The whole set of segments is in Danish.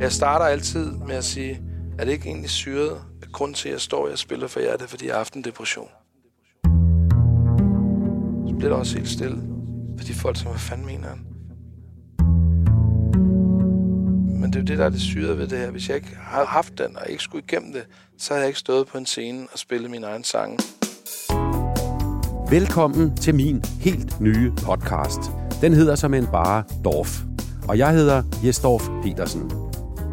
Jeg starter altid med at sige, er det ikke egentlig syret, at grund til, at jeg står og spiller for jer, det er, fordi jeg har haft en depression. Så bliver der også helt stille, fordi folk som, hvad fanden mener han? Men det er jo det, der er det syrede ved det her. Hvis jeg ikke har haft den, og ikke skulle igennem det, så havde jeg ikke stået på en scene og spillet min egen sang. Velkommen til min helt nye podcast. Den hedder som en bare Dorf. Og jeg hedder Jesdorf Petersen.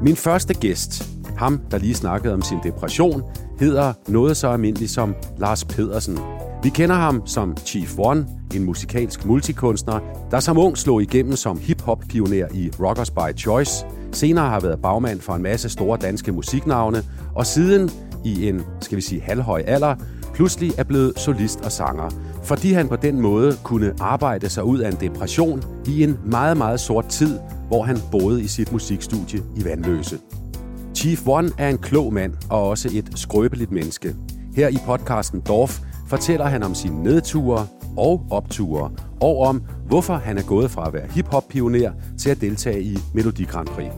Min første gæst, ham der lige snakkede om sin depression, hedder noget så almindeligt som Lars Pedersen. Vi kender ham som Chief One, en musikalsk multikunstner, der som ung slog igennem som hip-hop-pioner i Rockers by Choice, senere har været bagmand for en masse store danske musiknavne, og siden i en, skal vi sige, halvhøj alder, pludselig er blevet solist og sanger, fordi han på den måde kunne arbejde sig ud af en depression i en meget, meget sort tid, hvor han boede i sit musikstudie i Vandløse. Chief One er en klog mand og også et skrøbeligt menneske. Her i podcasten Dorf fortæller han om sine nedture og opture, og om hvorfor han er gået fra at være hiphop-pioner til at deltage i Melodi Grand Prix.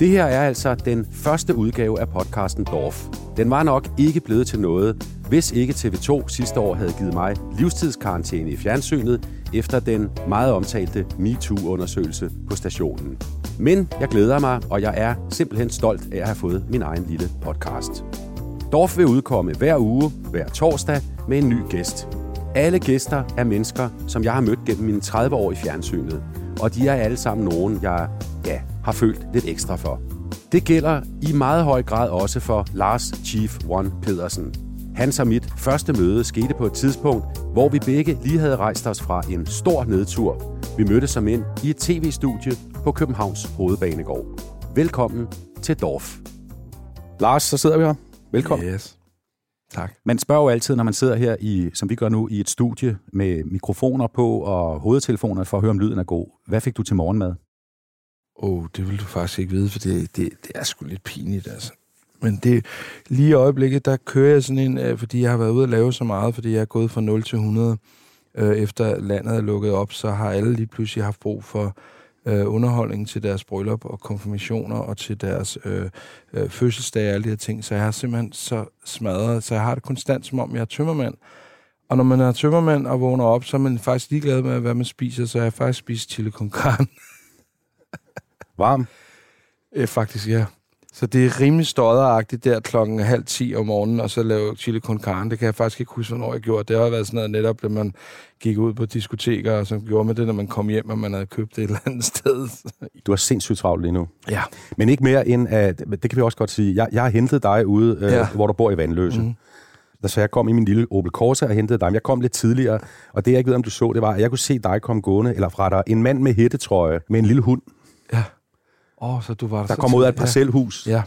Det her er altså den første udgave af podcasten Dorf. Den var nok ikke blevet til noget, hvis ikke TV2 sidste år havde givet mig livstidskarantæne i fjernsynet efter den meget omtalte MeToo-undersøgelse på stationen. Men jeg glæder mig, og jeg er simpelthen stolt af at have fået min egen lille podcast. Dorf vil udkomme hver uge, hver torsdag, med en ny gæst. Alle gæster er mennesker, som jeg har mødt gennem mine 30 år i fjernsynet. Og de er alle sammen nogen, jeg ja, har følt lidt ekstra for. Det gælder i meget høj grad også for Lars Chief One Pedersen. Hans og mit første møde skete på et tidspunkt, hvor vi begge lige havde rejst os fra en stor nedtur. Vi mødtes som ind i et tv-studie på Københavns Hovedbanegård. Velkommen til Dorf. Lars, så sidder vi her. Velkommen. Yes. Tak. Man spørger jo altid, når man sidder her, i, som vi gør nu, i et studie med mikrofoner på og hovedtelefoner for at høre, om lyden er god. Hvad fik du til morgenmad? Åh, oh, det vil du faktisk ikke vide, for det, det, det er sgu lidt pinligt, altså. Men det, lige i øjeblikket, der kører jeg sådan en, øh, fordi jeg har været ude at lave så meget, fordi jeg er gået fra 0 til 100. Øh, efter landet er lukket op, så har alle lige pludselig haft brug for øh, underholdning til deres bryllup og konfirmationer og til deres øh, øh, fødselsdag og alle de her ting. Så jeg har simpelthen så smadret, så jeg har det konstant, som om jeg er tømmermand. Og når man er tømmermand og vågner op, så er man faktisk ligeglad med, hvad man spiser, så jeg har faktisk spist chili con carne. Varm? Øh, faktisk, ja. Så det er rimelig stodderagtigt der klokken halv 10 om morgenen, og så lave chili con carne. Det kan jeg faktisk ikke huske, hvornår jeg gjorde. Det har været sådan noget netop, da man gik ud på diskoteker, og så gjorde man det, når man kom hjem, og man havde købt det et eller andet sted. Du har sindssygt travlt lige nu. Ja. Men ikke mere end, at, det kan vi også godt sige, jeg, jeg har hentet dig ude, øh, Ja. hvor du bor i Vandløse. Mhm. Så jeg kom i min lille Opel Corsa og hentede dig. Men jeg kom lidt tidligere, og det jeg ikke ved, om du så, det var, at jeg kunne se dig komme gående, eller fra dig, en mand med hættetrøje med en lille hund, Ja. Oh, så du var der så kommer ud af et parcelhus. Ja.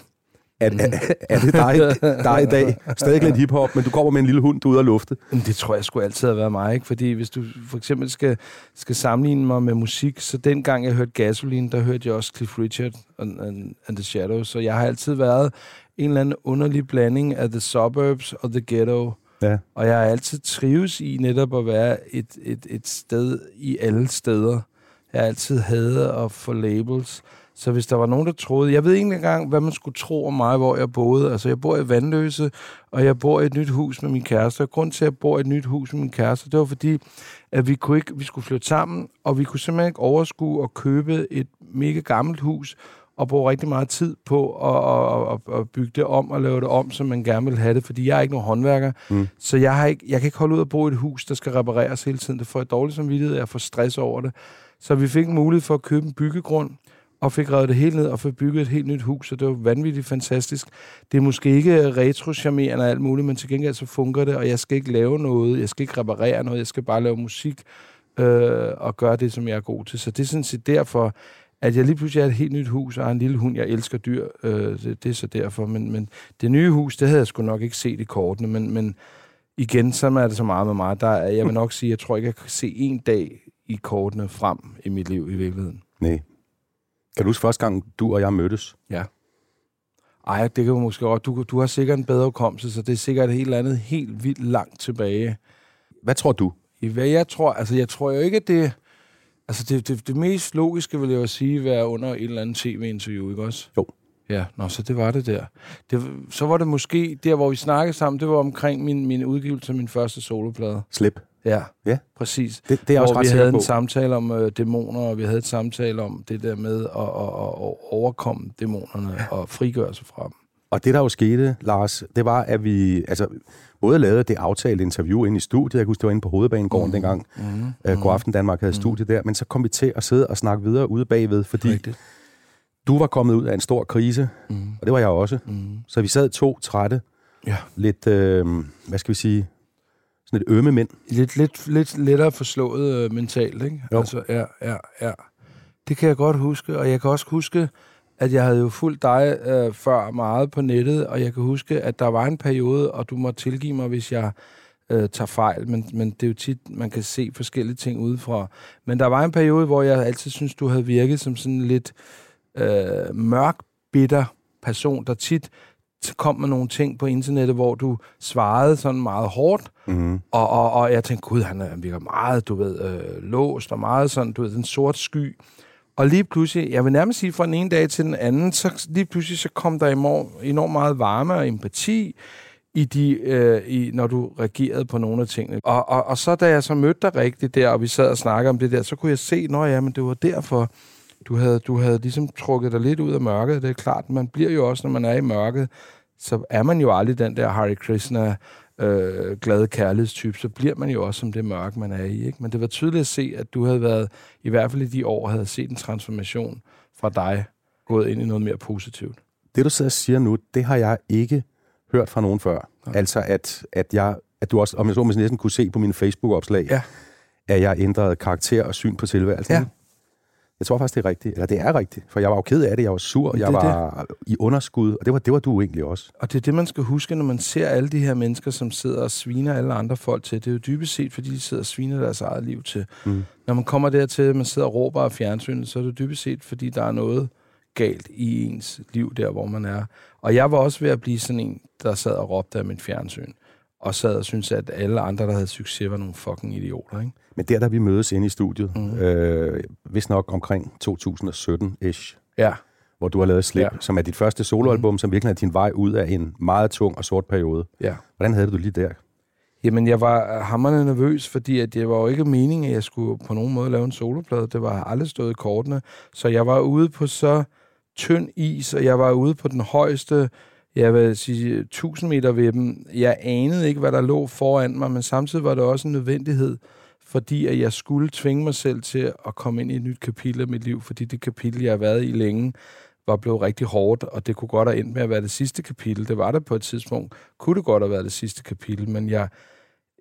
Er, er, er det dig, dig i dag? Stadig lidt hiphop, men du kommer med en lille hund, du er ude at lufte. Det tror jeg skulle altid have været mig, ikke? Fordi hvis du for eksempel skal, skal sammenligne mig med musik, så dengang jeg hørte Gasoline, der hørte jeg også Cliff Richard and, and, and The Shadows. Så jeg har altid været en eller anden underlig blanding af The Suburbs og The Ghetto. Ja. Og jeg har altid trives i netop at være et, et, et sted i alle steder. Jeg har altid hadet at få labels. Så hvis der var nogen, der troede... Jeg ved ikke engang, hvad man skulle tro om mig, hvor jeg boede. Altså, jeg bor i Vandløse, og jeg bor i et nyt hus med min kæreste. Og grund til, at jeg bor i et nyt hus med min kæreste, det var fordi, at vi, kunne ikke, vi skulle flytte sammen, og vi kunne simpelthen ikke overskue at købe et mega gammelt hus, og bruge rigtig meget tid på at, at, at, at bygge det om og lave det om, som man gerne vil have det, fordi jeg er ikke nogen håndværker. Mm. Så jeg, har ikke, jeg kan ikke holde ud at bo i et hus, der skal repareres hele tiden. Det får jeg dårligt samvittighed, jeg får stress over det. Så vi fik en mulighed for at købe en byggegrund, og fik revet det hele ned og fik bygget et helt nyt hus, og det var vanvittigt fantastisk. Det er måske ikke retro charmerende og alt muligt, men til gengæld så fungerer det, og jeg skal ikke lave noget, jeg skal ikke reparere noget, jeg skal bare lave musik øh, og gøre det, som jeg er god til. Så det er sådan set derfor, at jeg lige pludselig har et helt nyt hus og har en lille hund, jeg elsker dyr. Øh, det, det er så derfor. Men, men det nye hus, det havde jeg sgu nok ikke set i kortene, men, men igen, så er det så meget med mig. Der, jeg vil nok sige, jeg tror ikke, jeg kan se en dag i kortene frem i mit liv i virkeligheden. Nej. Kan du huske første gang, du og jeg mødtes? Ja. Ej, det kan jo måske godt. Du, du har sikkert en bedre hukommelse, så det er sikkert et helt andet, helt vildt langt tilbage. Hvad tror du? I hvad jeg tror, altså jeg tror jo ikke, at det... Altså, det, det, det mest logiske, vil jeg jo sige, være under et eller andet tv-interview, ikke også? Jo. Ja, nå, så det var det der. Det, så var det måske der, hvor vi snakkede sammen, det var omkring min, min udgivelse af min første soloplade. Slip. Ja, Ja. præcis. Det, det er også hvor ret vi havde på. en samtale om øh, dæmoner, og vi havde et samtale om det der med at, at, at, overkomme dæmonerne og frigøre sig fra dem. Og det, der jo skete, Lars, det var, at vi altså, både lavede det aftalte interview ind i studiet. Jeg kan huske, det var inde på Hovedbanegården mm. dengang. Mm. God Aften Danmark havde studie der. Men så kom vi til at sidde og snakke videre ude bagved, fordi Rigtigt. du var kommet ud af en stor krise, Mm. og det var jeg også. Mm. Så vi sad to trætte, Ja. lidt, øh, hvad skal vi sige, lidt ømme mænd. Lidt, lidt, lidt lettere forslået øh, mentalt, ikke? Jo. Altså, ja, ja, ja. Det kan jeg godt huske, og jeg kan også huske, at jeg havde jo fulgt dig øh, før meget på nettet, og jeg kan huske, at der var en periode, og du må tilgive mig, hvis jeg øh, tager fejl, men, men det er jo tit, man kan se forskellige ting udefra. Men der var en periode, hvor jeg altid synes, du havde virket som sådan en lidt øh, mørk, bitter person, der tit kom med nogle ting på internettet, hvor du svarede sådan meget hårdt, Mm-hmm. og, og, og jeg tænkte, gud, han, er- han virker meget, du ved, øh, låst og meget sådan, du ved, den sort sky. Og lige pludselig, jeg vil nærmest sige fra den ene dag til den anden, så lige pludselig så kom der enormt, enormt meget varme og empati i de, øh, i, når du reagerede på nogle af tingene. Og, og, og så da jeg så mødte dig rigtigt der, og vi sad og snakkede om det der, så kunne jeg se, nå ja, men det var derfor, du havde, du havde ligesom trukket dig lidt ud af mørket. Det er klart, man bliver jo også, når man er i mørket, så er man jo aldrig den der Hare Krishna, øh, glade kærlighedstype, så bliver man jo også som det mørke, man er i. Ikke? Men det var tydeligt at se, at du havde været, i hvert fald i de år, havde set en transformation fra dig, gået ind i noget mere positivt. Det, du sidder og siger nu, det har jeg ikke hørt fra nogen før. Nej. Altså, at, at, jeg, at du også, om jeg så må sige, næsten kunne se på mine Facebook-opslag, Ja. at jeg ændrede karakter og syn på tilværelsen. Ja. Jeg tror faktisk, det er rigtigt. Eller det er rigtigt. For jeg var jo ked af det. Jeg var sur. Det Jeg var i underskud. Og det var, det var du egentlig også. Og det er det, man skal huske, når man ser alle de her mennesker, som sidder og sviner alle andre folk til. Det er jo dybest set, fordi de sidder og sviner deres eget liv til. Mm. Når man kommer dertil, at man sidder og råber af fjernsynet, så er det dybest set, fordi der er noget galt i ens liv, der hvor man er. Og jeg var også ved at blive sådan en, der sad og råbte af mit fjernsyn. Og sad og syntes, at alle andre, der havde succes, var nogle fucking idioter, ikke? Men der, da vi mødes inde i studiet, mm. øh, vist nok omkring 2017-ish, Ja. hvor du har lavet Slip, Ja. som er dit første soloalbum, mm. som virkelig er din vej ud af en meget tung og sort periode. Ja. Hvordan havde du lige der? Jamen, jeg var hammerende nervøs, fordi at det var jo ikke meningen, at jeg skulle på nogen måde lave en soloplade. Det var aldrig stået i kortene. Så jeg var ude på så tynd is, og jeg var ude på den højeste, jeg vil sige, 1000 meter ved dem. Jeg anede ikke, hvad der lå foran mig, men samtidig var det også en nødvendighed, fordi at jeg skulle tvinge mig selv til at komme ind i et nyt kapitel af mit liv, fordi det kapitel, jeg har været i længe, var blevet rigtig hårdt, og det kunne godt have endt med at være det sidste kapitel. Det var det på et tidspunkt. Kunne det godt have været det sidste kapitel, men jeg,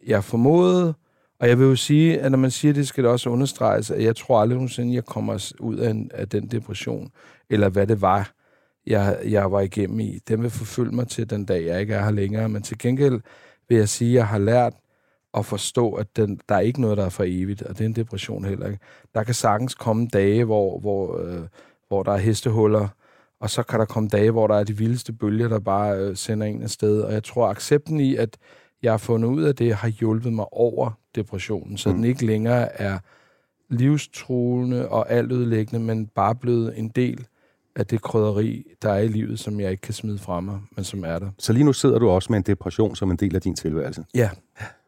jeg formodede, og jeg vil jo sige, at når man siger det, skal det også understreges, at jeg tror aldrig nogensinde, jeg kommer ud af, en, af den depression, eller hvad det var, jeg, jeg var igennem i. Den vil forfølge mig til den dag, jeg ikke er her længere. Men til gengæld vil jeg sige, at jeg har lært at forstå, at den, der er ikke noget, der er for evigt, og det er en depression heller ikke. Der kan sagtens komme dage, hvor, hvor, øh, hvor der er hestehuller, og så kan der komme dage, hvor der er de vildeste bølger, der bare øh, sender en afsted. Og jeg tror, accepten i, at jeg har fundet ud af det, har hjulpet mig over depressionen, så mm. den ikke længere er livstruende og altødelæggende, men bare blevet en del af det krydderi, der er i livet, som jeg ikke kan smide fra mig, men som er der. Så lige nu sidder du også med en depression som en del af din tilværelse. Ja,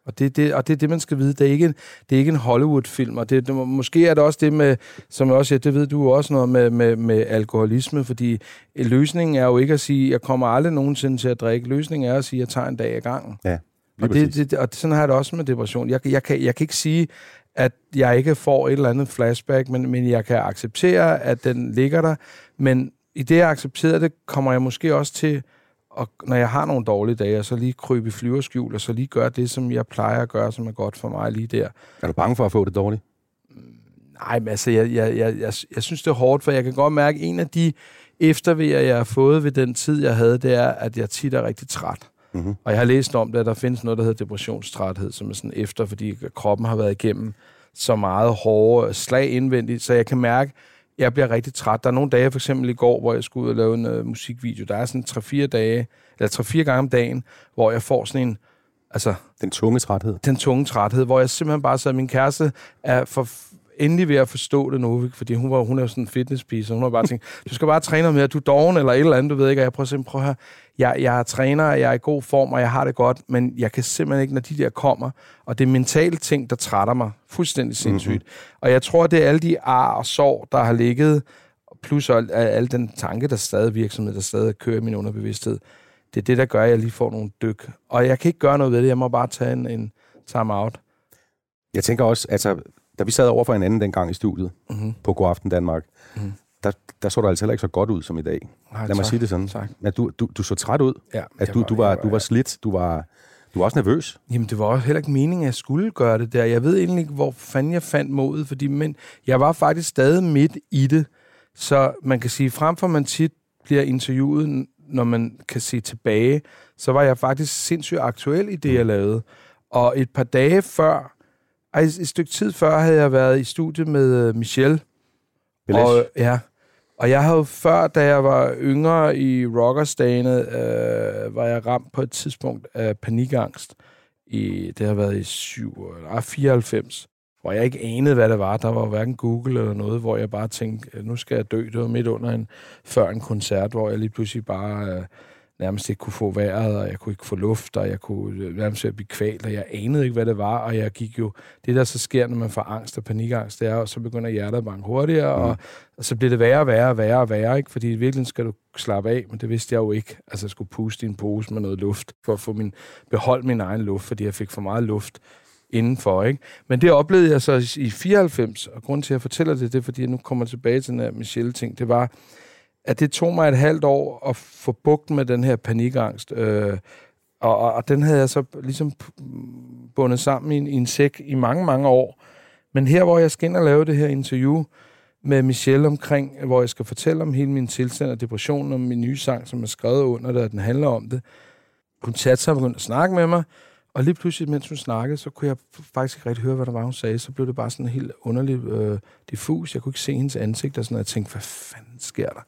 og det, det, og det er det, man skal vide. Det er ikke en, det er ikke en Hollywood-film, og det, det, måske er det også det med, som jeg også siger, det ved du også noget med, med, med alkoholisme, fordi løsningen er jo ikke at sige, jeg kommer aldrig nogensinde til at drikke. Løsningen er at sige, jeg tager en dag ad gangen. Ja, Og, det, det, og sådan har jeg det også med depression. Jeg, jeg, kan, jeg kan ikke sige, at jeg ikke får et eller andet flashback, men, men jeg kan acceptere, at den ligger der. Men i det, jeg accepterer det, kommer jeg måske også til, at, når jeg har nogle dårlige dage, så lige krybe i flyverskjul, og så lige gøre det, som jeg plejer at gøre, som er godt for mig lige der. Er du bange for at få det dårligt? Nej, men altså, jeg, jeg, jeg, jeg, jeg synes, det er hårdt, for jeg kan godt mærke, at en af de eftervejer, jeg har fået ved den tid, jeg havde, det er, at jeg tit er rigtig træt. Mm-hmm. Og jeg har læst om det, at der findes noget, der hedder depressionstræthed, som er sådan efter, fordi kroppen har været igennem så meget hårde slag indvendigt, så jeg kan mærke, at jeg bliver rigtig træt. Der er nogle dage, for eksempel i går, hvor jeg skulle ud og lave en uh, musikvideo. Der er sådan 3-4 dage, eller 3-4 gange om dagen, hvor jeg får sådan en, altså Den tunge træthed. den tunge træthed, hvor jeg simpelthen bare så min kæreste er for endelig ved at forstå det nu, fordi hun, var, hun er jo sådan en fitnesspige, så hun har bare tænkt, du skal bare træne noget mere, du er doven eller et eller andet, du ved ikke, og jeg prøver simpelthen, prøv at høre, jeg, jeg er træner, jeg er i god form, og jeg har det godt, men jeg kan simpelthen ikke, når de der kommer, og det er mentale ting, der trætter mig fuldstændig sindssygt. Mm-hmm. Og jeg tror, det er alle de ar og sår, der har ligget, plus al, al den tanke, der stadig virksomhed, der stadig kører i min underbevidsthed. Det er det, der gør, at jeg lige får nogle dyk. Og jeg kan ikke gøre noget ved det, jeg må bare tage en, en time-out. Jeg tænker også, altså, da vi sad over for hinanden dengang i studiet mm-hmm. på God Aften Danmark, mm-hmm. der, der så du altså heller ikke så godt ud som i dag. Nej, Lad mig tak, sige det sådan. Tak. At du, du, du så træt ud. Ja, at du, var, du, var, var, du var slidt. Du var, du var også nervøs. Jamen, det var også heller ikke meningen, at jeg skulle gøre det der. Jeg ved egentlig ikke, hvor fanden jeg fandt modet, fordi men jeg var faktisk stadig midt i det. Så man kan sige, frem for man tit bliver interviewet, når man kan se tilbage, så var jeg faktisk sindssygt aktuel i det, jeg lavede. Og et par dage før, ej, et stykke tid før, havde jeg været i studiet med uh, Michelle. Belish. Og, ja, og jeg havde før, da jeg var yngre i rockerstagene, øh, var jeg ramt på et tidspunkt af panikangst. I, det har været i 7, eller 94 hvor jeg ikke anede, hvad det var. Der var hverken Google eller noget, hvor jeg bare tænkte, nu skal jeg dø. Det var midt under en, før en koncert, hvor jeg lige pludselig bare øh, nærmest ikke kunne få vejret, og jeg kunne ikke få luft, og jeg kunne øh, nærmest blive kvalt, og jeg anede ikke, hvad det var, og jeg gik jo... Det, der så sker, når man får angst og panikangst, det er, og så begynder hjertet at banke hurtigere, mm. og, og så bliver det værre og værre og værre og værre, ikke? fordi i virkeligheden skal du slappe af, men det vidste jeg jo ikke. Altså, jeg skulle puste i en pose med noget luft, for at få min, beholde min egen luft, fordi jeg fik for meget luft indenfor. Ikke? Men det oplevede jeg så i 94, og grund til, at jeg fortæller det, det er, fordi jeg nu kommer tilbage til den her Michelle-ting, det var, at det tog mig et halvt år at få bugt med den her panikangst. Øh, og, og, og den havde jeg så ligesom bundet sammen i en, i en sæk i mange, mange år. Men her, hvor jeg skal ind og lave det her interview med Michelle omkring, hvor jeg skal fortælle om hele min tilstand og depression, om min nye sang, som er skrevet under det, og den handler om det. Hun satte sig og begyndte at snakke med mig, og lige pludselig, mens hun snakkede, så kunne jeg faktisk ikke rigtig høre, hvad der var, hun sagde. Så blev det bare sådan helt underligt øh, diffus. Jeg kunne ikke se hendes ansigt, og sådan, og jeg tænkte, hvad fanden sker der?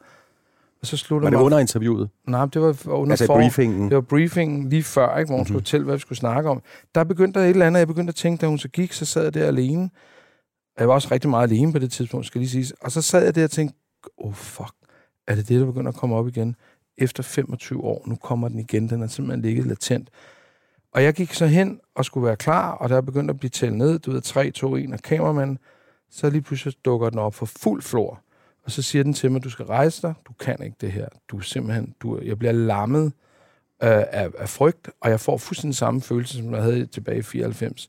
Og så slutter var det mig... under interviewet? Nej, det var under altså for, briefingen? Det var briefingen lige før, ikke, hvor hun mm-hmm. skulle fortælle, hvad vi skulle snakke om. Der begyndte der et eller andet, jeg begyndte at tænke, da hun så gik, så sad jeg der alene. Jeg var også rigtig meget alene på det tidspunkt, skal lige sige. Og så sad jeg der og tænkte, oh fuck, er det det, der begynder at komme op igen? Efter 25 år, nu kommer den igen, den er simpelthen ligget latent. Og jeg gik så hen og skulle være klar, og der begyndte at blive tællet ned, du ved, 3, 2, 1, og kameramanden, så lige pludselig dukker den op for fuld flor. Og så siger den til mig, du skal rejse dig, du kan ikke det her. Du er simpelthen, du, jeg bliver lammet øh, af, af frygt, og jeg får fuldstændig samme følelse, som jeg havde tilbage i 94.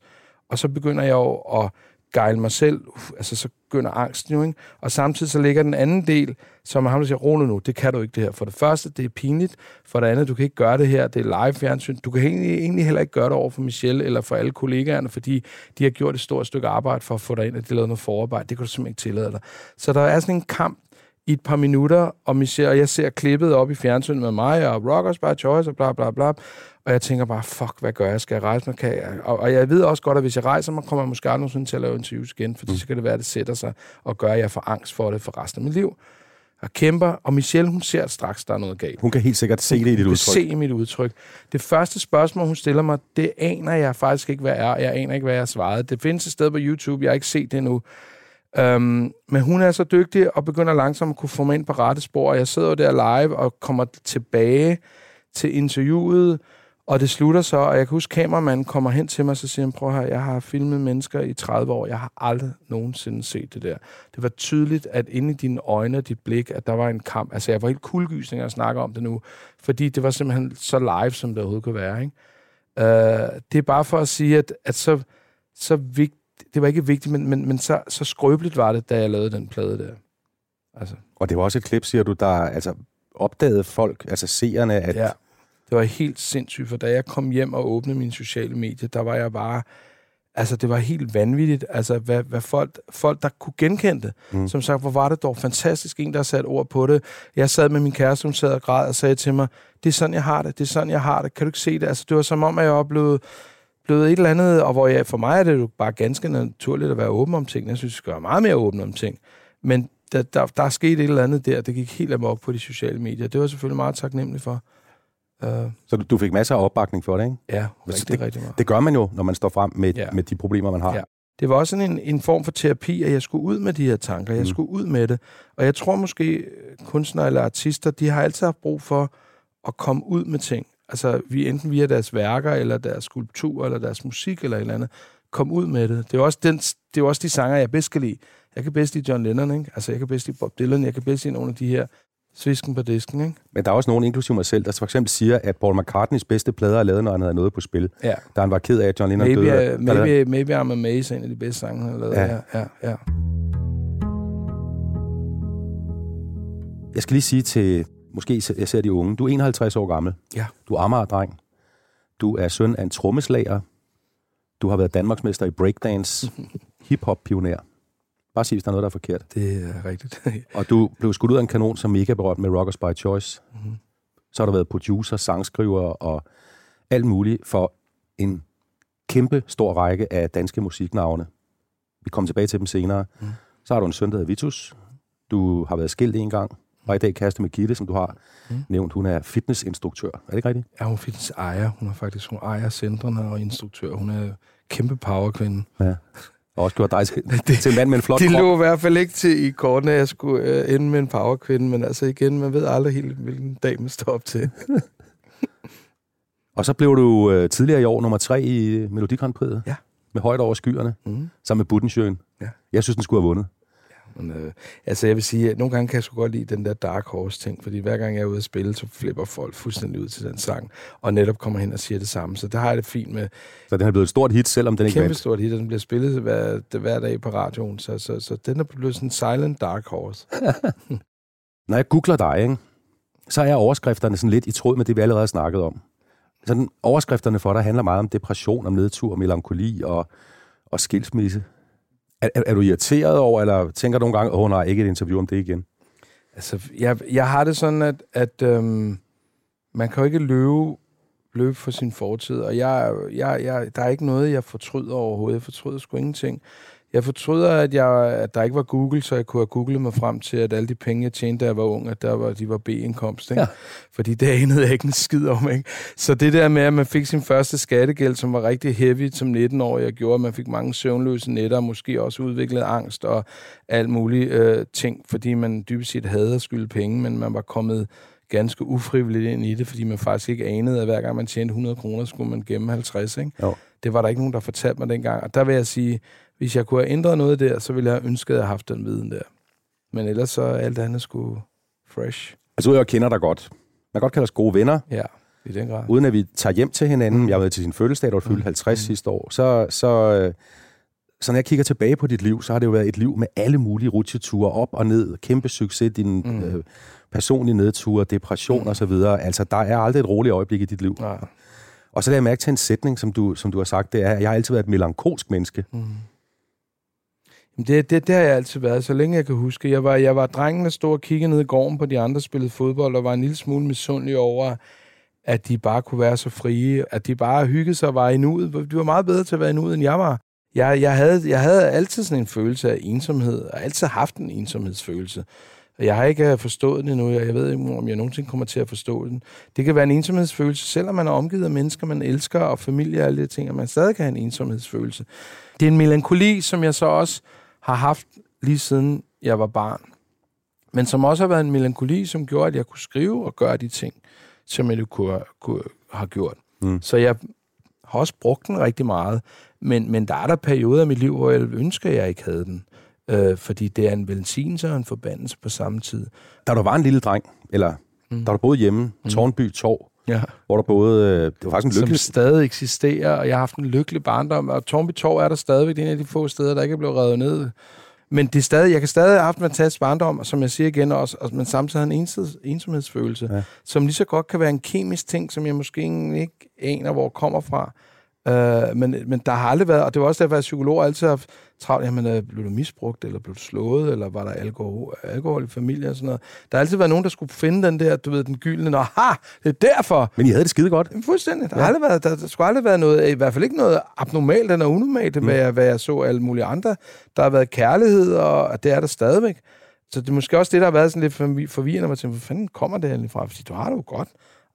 Og så begynder jeg jo at gejle mig selv, altså så begynder angsten jo, ikke? Og samtidig så ligger den anden del, som ham, der siger, Rune nu, det kan du ikke det her. For det første, det er pinligt. For det andet, du kan ikke gøre det her, det er live fjernsyn. Du kan egentlig, egentlig heller ikke gøre det over for Michelle eller for alle kollegaerne, fordi de har gjort et stort stykke arbejde for at få dig ind, og de har lavet noget forarbejde. Det kan du simpelthen ikke tillade dig. Så der er sådan en kamp i et par minutter, og, Michelle, og jeg ser klippet op i fjernsynet med mig, og Rockers by Choice, og bla bla bla. Og jeg tænker bare, fuck, hvad gør jeg? Skal jeg rejse mig? Kan jeg? Og, og jeg ved også godt, at hvis jeg rejser mig, kommer jeg måske aldrig nogensinde til at lave interviews igen, fordi mm. så kan det være, at det sætter sig og gør, at jeg får angst for det for resten af mit liv. Jeg kæmper, og Michelle, hun ser straks, der er noget galt. Hun kan helt sikkert se hun det i dit udtryk. se i mit udtryk. Det første spørgsmål, hun stiller mig, det aner jeg faktisk ikke, hvad er. Jeg aner ikke, hvad jeg har svaret. Det findes et sted på YouTube, jeg har ikke set det endnu. Øhm, men hun er så dygtig og begynder langsomt at kunne få mig ind på rette spor. Jeg sidder der live og kommer tilbage til interviewet, og det slutter så, og jeg kan huske, kameramanden kommer hen til mig, og så siger han, prøv her, jeg har filmet mennesker i 30 år, jeg har aldrig nogensinde set det der. Det var tydeligt, at inde i dine øjne og dit blik, at der var en kamp. Altså, jeg var helt kuldgysning at snakke om det nu, fordi det var simpelthen så live, som det overhovedet kunne være. Ikke? Øh, det er bare for at sige, at, at så, så vigtigt, det var ikke vigtigt, men, men, men så, så skrøbeligt var det, da jeg lavede den plade der. Altså. Og det var også et klip, siger du, der altså, opdagede folk, altså seerne, at... Ja det var helt sindssygt, for da jeg kom hjem og åbnede mine sociale medier, der var jeg bare... Altså, det var helt vanvittigt, altså, hvad, hvad folk, folk, der kunne genkende det. Mm. Som sagt, hvor var det dog fantastisk, en, der satte ord på det. Jeg sad med min kæreste, hun sad og græd og sagde til mig, det er sådan, jeg har det, det er sådan, jeg har det. Kan du ikke se det? Altså, det var som om, at jeg oplevede blevet et eller andet, og hvor jeg, for mig er det jo bare ganske naturligt at være åben om ting. Jeg synes, jeg skal være meget mere åben om ting. Men der, der, der er sket et eller andet der, det gik helt amok på de sociale medier. Det var selvfølgelig meget taknemmelig for. Uh, så du, fik masser af opbakning for det, ikke? Ja, rigtig, det, rigtig meget. Det gør man jo, når man står frem med, ja. med de problemer, man har. Ja. det var også sådan en, en form for terapi, at jeg skulle ud med de her tanker. Jeg mm. skulle ud med det. Og jeg tror måske, kunstnere eller artister, de har altid haft brug for at komme ud med ting. Altså vi enten via deres værker, eller deres skulptur, eller deres musik, eller et eller andet, kom ud med det. Det er også, den, det er også de sanger, jeg bedst kan lide. Jeg kan bedst lide John Lennon, ikke? Altså, jeg kan bedst lide Bob Dylan, jeg kan bedst lide nogle af de her svisken på disken, ikke? Men der er også nogen, inklusive mig selv, der for eksempel siger, at Paul McCartneys bedste plader er lavet, når han havde noget på spil. Ja. Da han var ked af, at John Lennon Maybe, døde. uh, maybe, maybe I'm Amazed er en af de bedste sange, han har lavet. Ja. Ja, ja, ja. Jeg skal lige sige til, måske jeg ser de unge, du er 51 år gammel. Ja. Du er Amager-dreng. Du er søn af en trommeslager. Du har været Danmarksmester i breakdance. Hip-hop-pioner. Bare sig, hvis der er noget, der er forkert. Det er rigtigt. Og du blev skudt ud af en kanon som mega berømt med Rockers by Choice. Mhm. Så har du været producer, sangskriver og alt muligt for en kæmpe stor række af danske musiknavne. Vi kommer tilbage til dem senere. Mm. Så har du en søn, der hedder Vitus. Du har været skilt en gang. Og i dag kæreste med Gitte, som du har Mm. nævnt. Hun er fitnessinstruktør. Er det ikke rigtigt? Ja, hun er fitness ejer. Hun er faktisk hun ejer centrene og instruktør. Hun er kæmpe powerkvinde. Ja. Og også gjort dig til, til en mand med en flot Det krop. lå i hvert fald ikke til i kortene, at jeg skulle øh, ende med en powerkvinde, men altså igen, man ved aldrig helt, hvilken dag man står op til. Og så blev du øh, tidligere i år nummer tre i Melodi Grand Prix. Ja. Med højt over skyerne, Mm. sammen med Buttensjøen. Ja. Jeg synes, den skulle have vundet. Men, øh, altså jeg vil sige, at nogle gange kan jeg sgu godt lide den der Dark Horse ting, fordi hver gang jeg er ude at spille, så flipper folk fuldstændig ud til den sang, og netop kommer hen og siger det samme. Så der har jeg det fint med Så den er blevet et stort hit, selvom den ikke kæmpe vandt. stort hit, og den bliver spillet hver, hver dag på radioen, så, så, så den er blevet sådan en silent Dark Horse. Når jeg googler dig, ikke, så er overskrifterne sådan lidt i tråd med det, vi allerede har snakket om. Sådan, overskrifterne for dig handler meget om depression, om nedtur, melankoli og, og skilsmisse. Er, er, er du irriteret over, eller tænker du nogle gange, åh oh, nej, ikke et interview om det igen? Altså, jeg, jeg har det sådan, at, at øhm, man kan jo ikke løbe, løbe for sin fortid, og jeg, jeg, jeg, der er ikke noget, jeg fortryder overhovedet. Jeg fortryder sgu ingenting. Jeg fortryder, at, jeg, at der ikke var Google, så jeg kunne have googlet mig frem til, at alle de penge, jeg tjente, da jeg var ung, at der var, de var B-indkomst. Ikke? Ja. Fordi det anede jeg ikke en skid om. Ikke? Så det der med, at man fik sin første skattegæld, som var rigtig heavy som 19-årig, jeg gjorde, at man fik mange søvnløse nætter, og måske også udviklet angst og alt muligt øh, ting, fordi man dybest set havde at skylde penge, men man var kommet ganske ufrivilligt ind i det, fordi man faktisk ikke anede, at hver gang man tjente 100 kroner, skulle man gemme 50. Ikke? Jo. Det var der ikke nogen, der fortalte mig dengang. Og der vil jeg sige, hvis jeg kunne have ændret noget der, så ville jeg have ønsket, at jeg havde haft den viden der. Men ellers så er alt andet skulle fresh. Altså, jeg kender dig godt. Man kan godt kalde os gode venner, Ja, i den grad. uden at vi tager hjem til hinanden. Jeg var til sin fødselsdag, da du fyldte Mm. 50 sidste år. Så, så, øh, så når jeg kigger tilbage på dit liv, så har det jo været et liv med alle mulige rutsjeture, op og ned, kæmpe succes, din Mm. øh, personlige nedture, depression Mm. og så videre. Altså, der er aldrig et roligt øjeblik i dit liv. Nej. Og så lader jeg mærke til en sætning, som du, som du har sagt, det er, at jeg har altid været et melankolsk menneske. Mm. Det, det, det har jeg altid været, så længe jeg kan huske. Jeg var, jeg var drengen, der stod og kiggede ned i gården på de andre, spillede fodbold, og var en lille smule misundelig over, at de bare kunne være så frie, at de bare hyggede sig og var i nuet. De var meget bedre til at være i nuet, end jeg var. Jeg, jeg, havde, jeg havde altid sådan en følelse af ensomhed, og altid haft en ensomhedsfølelse. Og Jeg har ikke forstået det endnu. og jeg ved ikke, om jeg nogensinde kommer til at forstå den. Det kan være en ensomhedsfølelse, selvom man er omgivet af mennesker, man elsker, og familie og alle de ting, at man stadig kan have en ensomhedsfølelse. Det er en melankoli, som jeg så også har haft lige siden jeg var barn. Men som også har været en melankoli, som gjorde, at jeg kunne skrive og gøre de ting, som jeg kunne, kunne have gjort. Mm. Så jeg har også brugt den rigtig meget. Men, men der er der perioder af mit liv, hvor jeg ønsker, at jeg ikke havde den. Øh, fordi det er en velsignelse og en forbandelse på samme tid. Da du var en lille dreng, eller Mm. da du boede hjemme, Tårnby Torv, Ja. hvor der boede, øh, det var faktisk en Som lykkelig... stadig eksisterer, og jeg har haft en lykkelig barndom. Og Tornby Torv er der stadigvæk. Det er en af de få steder, der ikke er blevet revet ned. Men det er stadig, jeg kan stadig have haft en fantastisk barndom, og som jeg siger igen også, og, men samtidig har en ensids, ensomhedsfølelse, ja. som lige så godt kan være en kemisk ting, som jeg måske ikke aner, hvor kommer fra. Uh, men, men der har aldrig været, og det var også derfor, at psykologer altid har travlt, jamen, øh, blev du misbrugt, eller blev du slået, eller var der alkohol, alkohol i familien og sådan noget. Der har altid været nogen, der skulle finde den der, du ved, den gyldne, nå, ha, det er derfor, Men I havde det skide godt. Jamen, Fuldstændig. Der, Ja. ja. aldrig været, der, der skulle aldrig været noget, i hvert fald ikke noget abnormalt eller unormalt, mm. hvad, jeg, hvad jeg så alle mulige andre. Der har været kærlighed, og det er der stadigvæk. Så det er måske også det, der har været sådan lidt forvi- forvirrende, hvor hvor fanden kommer det egentlig fra? Fordi du har det jo godt.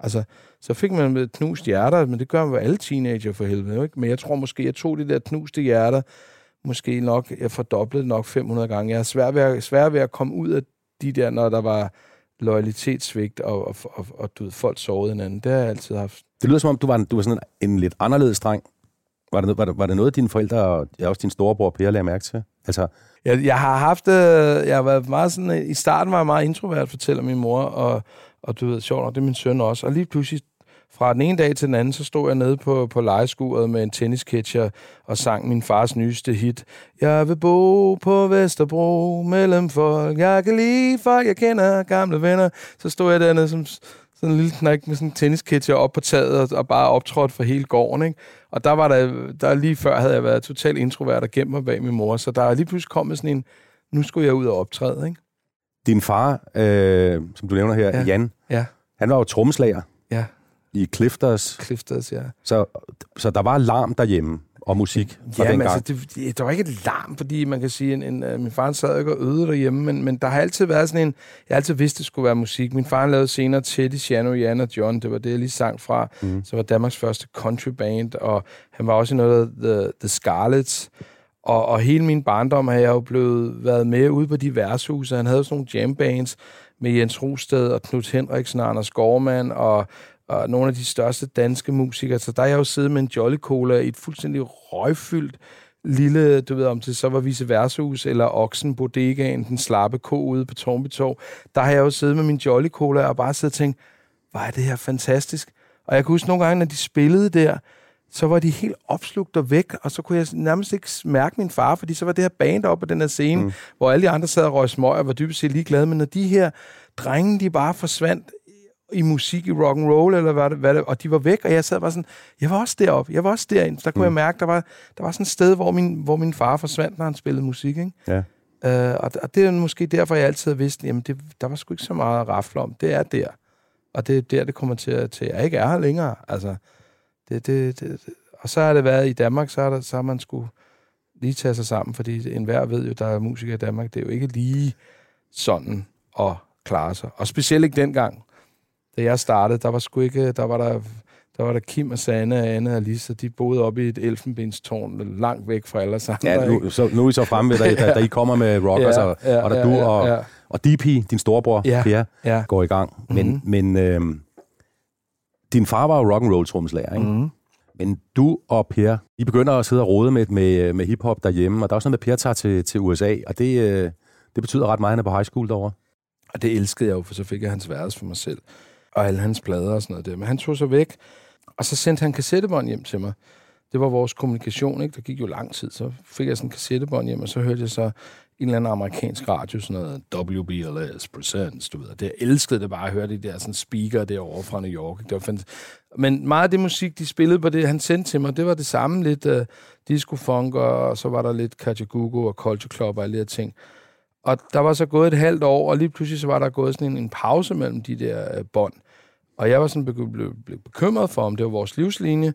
Altså, så fik man med knust hjerter, men det gør man jo alle teenager for helvede, ikke? Men jeg tror måske, jeg tog de der knuste hjerter, måske nok, jeg fordoblede nok 500 gange. Jeg er svær ved, at, svær ved at komme ud af de der, når der var loyalitetssvigt, og, og, og, og du ved, folk sovede hinanden. Det har jeg altid haft. Det lyder som om, du var, du var sådan en lidt anderledes dreng. Var det, var, det, var det noget, dine forældre og ja, også din storebror Per lagde mærke til? Altså, jeg, jeg har haft, øh, jeg har været meget sådan, i starten var jeg meget introvert, fortæller min mor, og, og du ved, sjovt nok, det er min søn også. Og lige pludselig, fra den ene dag til den anden, så stod jeg nede på, på lejeskuret med en tennisketcher og sang min fars nyeste hit. Jeg vil bo på Vesterbro mellem folk. Jeg kan lide folk, jeg kender, gamle venner. Så stod jeg dernede som sådan en lille knæk med sådan en tennisketcher op på taget og, og bare optrådt for hele gården. Ikke? Og der var der, der lige før havde jeg været totalt introvert og gemt mig bag min mor, så der er lige pludselig kommet sådan en, nu skulle jeg ud og optræde. Ikke? Din far, øh, som du nævner her, ja. Jan, ja. han var jo trommeslager ja. i Clifters. Clifters, ja. Så, så der var larm derhjemme og musik fra ja, men altså, det, det, der var ikke et larm, fordi man kan sige, en, en, uh, min far sad ikke og øvede derhjemme, men, men der har altid været sådan en, jeg har altid vidst, det skulle være musik. Min far lavede senere Teddy, Shano, Jan og John, det var det, jeg lige sang fra, mm. så var Danmarks første country band, og han var også i noget af The, The Scarlets, og, og hele min barndom har jeg jo blevet været med ude på de værtshuse. Han havde sådan nogle jambands med Jens Rosted og Knut Henriksen og Anders Gormand og og nogle af de største danske musikere. Så der har jeg jo siddet med en Jolly Cola i et fuldstændig røgfyldt lille, du ved om det så var Vice Versehus eller Oksen Bodegaen, den slappe ko ude på Tornbytorv. Der har jeg jo siddet med min Jolly Cola og bare siddet og tænkt, hvor er det her fantastisk. Og jeg kan huske nogle gange, når de spillede der, så var de helt opslugt og væk, og så kunne jeg nærmest ikke mærke min far, fordi så var det her band op på den her scene, mm. hvor alle de andre sad og røg smøg og var dybest set ligeglade, men når de her drenge, de bare forsvandt i musik, i rock and roll eller hvad det, hvad det, og de var væk, og jeg sad bare sådan, jeg var også deroppe, jeg var også derinde. Så der kunne mm. jeg mærke, der var, der var sådan et sted, hvor min, hvor min far forsvandt, når han spillede musik, ikke? Ja. Uh, og, og det er måske derfor, jeg altid har vidst, jamen det, der var sgu ikke så meget at rafle om. Det er der. Og det er der, det kommer til, til jeg ikke er her længere. Altså, det, det, det, det. Og så har det været i Danmark, så har, der, så har man skulle lige tage sig sammen, fordi enhver ved jo, der er musikere i Danmark, det er jo ikke lige sådan at klare sig. Og specielt ikke dengang da jeg startede, der var sgu ikke, der var der, der var der Kim og Sanne og Anne og Lisa, de boede oppe i et elfenbenstårn, langt væk fra alle sammen. Ja, nu, så, nu er I så fremme ved, da, da, da I kommer med rockers, ja, og, ja, og da ja, du ja, og, ja. og DP, din storebror, ja, Per, ja. går i gang. Men, mm-hmm. men øh, din far var jo rock'n'roll trommeslager, ikke? Mm-hmm. Men du og Per, I begynder at sidde og rode med, med, med hiphop derhjemme, og der er også noget med, at Per tager til, til USA, og det, øh, det betyder ret meget, at han er på high school derovre. Og det elskede jeg jo, for så fik jeg hans værelse for mig selv og alle hans plader og sådan noget der. Men han tog sig væk, og så sendte han kassettebånd hjem til mig. Det var vores kommunikation, ikke? Der gik jo lang tid. Så fik jeg sådan en kassettebånd hjem, og så hørte jeg så en eller anden amerikansk radio, sådan noget WBLS Presents, du ved. Det, jeg elskede det bare at høre de der sådan speaker derovre fra New York. Det var fandt... Men meget af det musik, de spillede på det, han sendte til mig, det var det samme lidt uh, disco funk, og så var der lidt Kajagugo og Culture Club og alle de her ting. Og der var så gået et halvt år, og lige pludselig så var der gået sådan en, en pause mellem de der uh, bånd. Og jeg var sådan blevet bekymret for, om det var vores livslinje.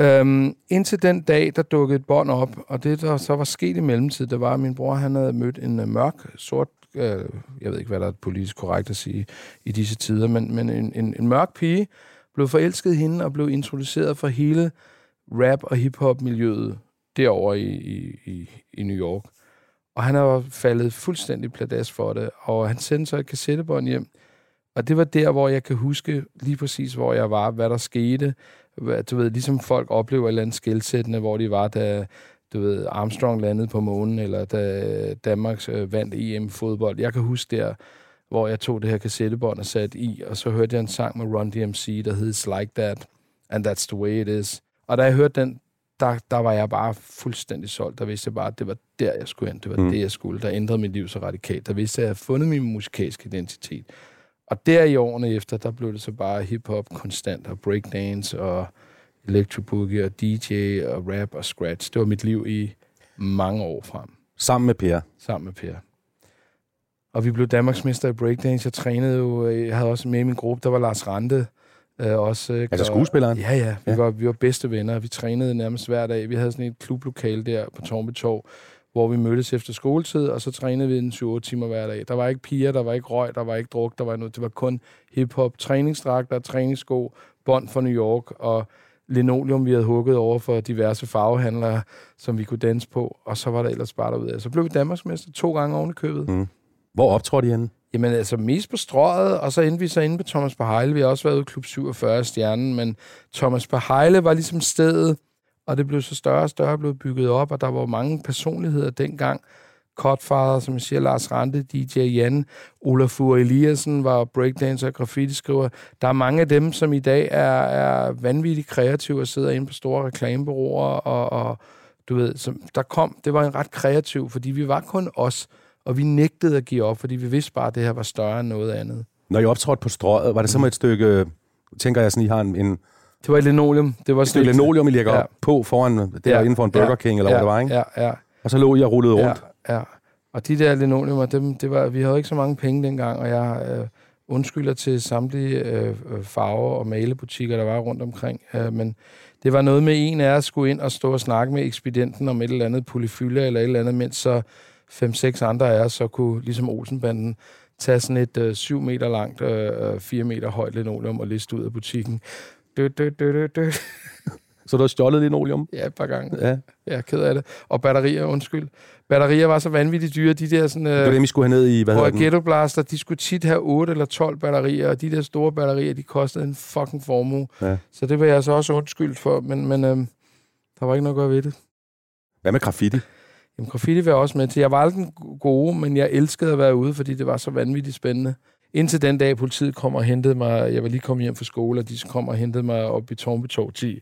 Øhm, indtil den dag, der dukkede et bånd op, og det, der så var sket i mellemtid, det var, at min bror han havde mødt en uh, mørk, sort, øh, jeg ved ikke, hvad der er politisk korrekt at sige i disse tider, men, men en, en, en mørk pige, blev forelsket i hende og blev introduceret for hele rap- og hiphop-miljøet derovre i, i, i, i New York. Og han var faldet fuldstændig pladas for det, og han sendte så et kassettebånd hjem, og det var der, hvor jeg kan huske lige præcis, hvor jeg var, hvad der skete. Du ved, ligesom folk oplever et eller andet skældsættende, hvor de var, da du ved, Armstrong landede på månen, eller da Danmarks øh, vandt EM-fodbold. Jeg kan huske der, hvor jeg tog det her kassettebånd og satte i, og så hørte jeg en sang med Run DMC, der hed It's Like That, and That's the Way It Is. Og da jeg hørte den, der, der var jeg bare fuldstændig solgt. Der vidste jeg bare, at det var der, jeg skulle hen. Det var mm. det, jeg skulle. Der ændrede mit liv så radikalt. Der vidste jeg, at jeg havde fundet min musikalske identitet. Og der i årene efter, der blev det så bare hip-hop konstant, og breakdance, og electro boogie, og DJ, og rap, og scratch. Det var mit liv i mange år frem. Sammen med Per? Sammen med Per. Og vi blev Danmarksmester i breakdance. Jeg trænede jo, øh, jeg havde også med i min gruppe, der var Lars Rante. Øh, også, øh, altså skuespilleren? Ja, ja. Vi, ja. Var, vi var bedste venner. Vi trænede nærmest hver dag. Vi havde sådan et klublokale der på Tornby Torv, hvor vi mødtes efter skoletid, og så trænede vi en 7 timer hver dag. Der var ikke piger, der var ikke røg, der var ikke druk, der var noget. Det var kun hiphop, træningsdragter, træningssko, bånd fra New York, og linoleum, vi havde hugget over for diverse farvehandlere, som vi kunne danse på, og så var der ellers bare derude. Så blev vi Danmarksmester to gange oven i købet. Mm. Hvor optrådte I henne? Jamen altså mest på strøget, og så endte vi så inde på Thomas Behejle. Vi har også været ude i Klub 47 Stjernen, men Thomas Behejle var ligesom stedet, og det blev så større og større blev bygget op, og der var mange personligheder dengang. Cutfather, som jeg siger, Lars Rante, DJ Jan, Olaf Eliassen var breakdancer og graffiti-skriver. Der er mange af dem, som i dag er, er vanvittigt kreative og sidder inde på store reklamebureauer, og, og du ved, som der kom, det var en ret kreativ, fordi vi var kun os, og vi nægtede at give op, fordi vi vidste bare, at det her var større end noget andet. Når I optrådte på strøget, var det så med et stykke, tænker jeg sådan, I har en, en det var et linoleum. Det var et stykke linoleum, I lægger ja. op på foran, der ja. inden for en Burger King, eller ja. hvad det var, ikke? Ja, ja. Og så lå I og rullede rundt. Ja, ja. Og de der linoleumer, dem, det var, vi havde ikke så mange penge dengang, og jeg øh, undskylder til samtlige øh, farver- og malebutikker, der var rundt omkring. Øh, men det var noget med en af os skulle ind og stå og snakke med ekspedienten om et eller andet polyfylde eller et eller andet, mens så fem-seks andre af os så kunne, ligesom Olsenbanden, tage sådan et øh, 7 meter langt, øh, 4 øh, meter højt linoleum og liste ud af butikken. Dø, dø, dø, dø. Så du har stjålet linoleum? Ja, et par gange. Ja. Jeg er ked af det. Og batterier, undskyld. Batterier var så vanvittigt dyre. De der sådan... Det var dem, I skulle have ned i, hvad hedder Ghetto Blaster, de skulle tit have 8 eller 12 batterier, og de der store batterier, de kostede en fucking formue. Ja. Så det var jeg så også undskyldt for, men, men øhm, der var ikke noget at gøre ved det. Hvad med graffiti? Jamen, graffiti var jeg også med til. Jeg var aldrig gode, men jeg elskede at være ude, fordi det var så vanvittigt spændende. Indtil den dag, politiet kom og hentede mig, jeg var lige kommet hjem fra skole, og de kom og hentede mig op i Tornby 10,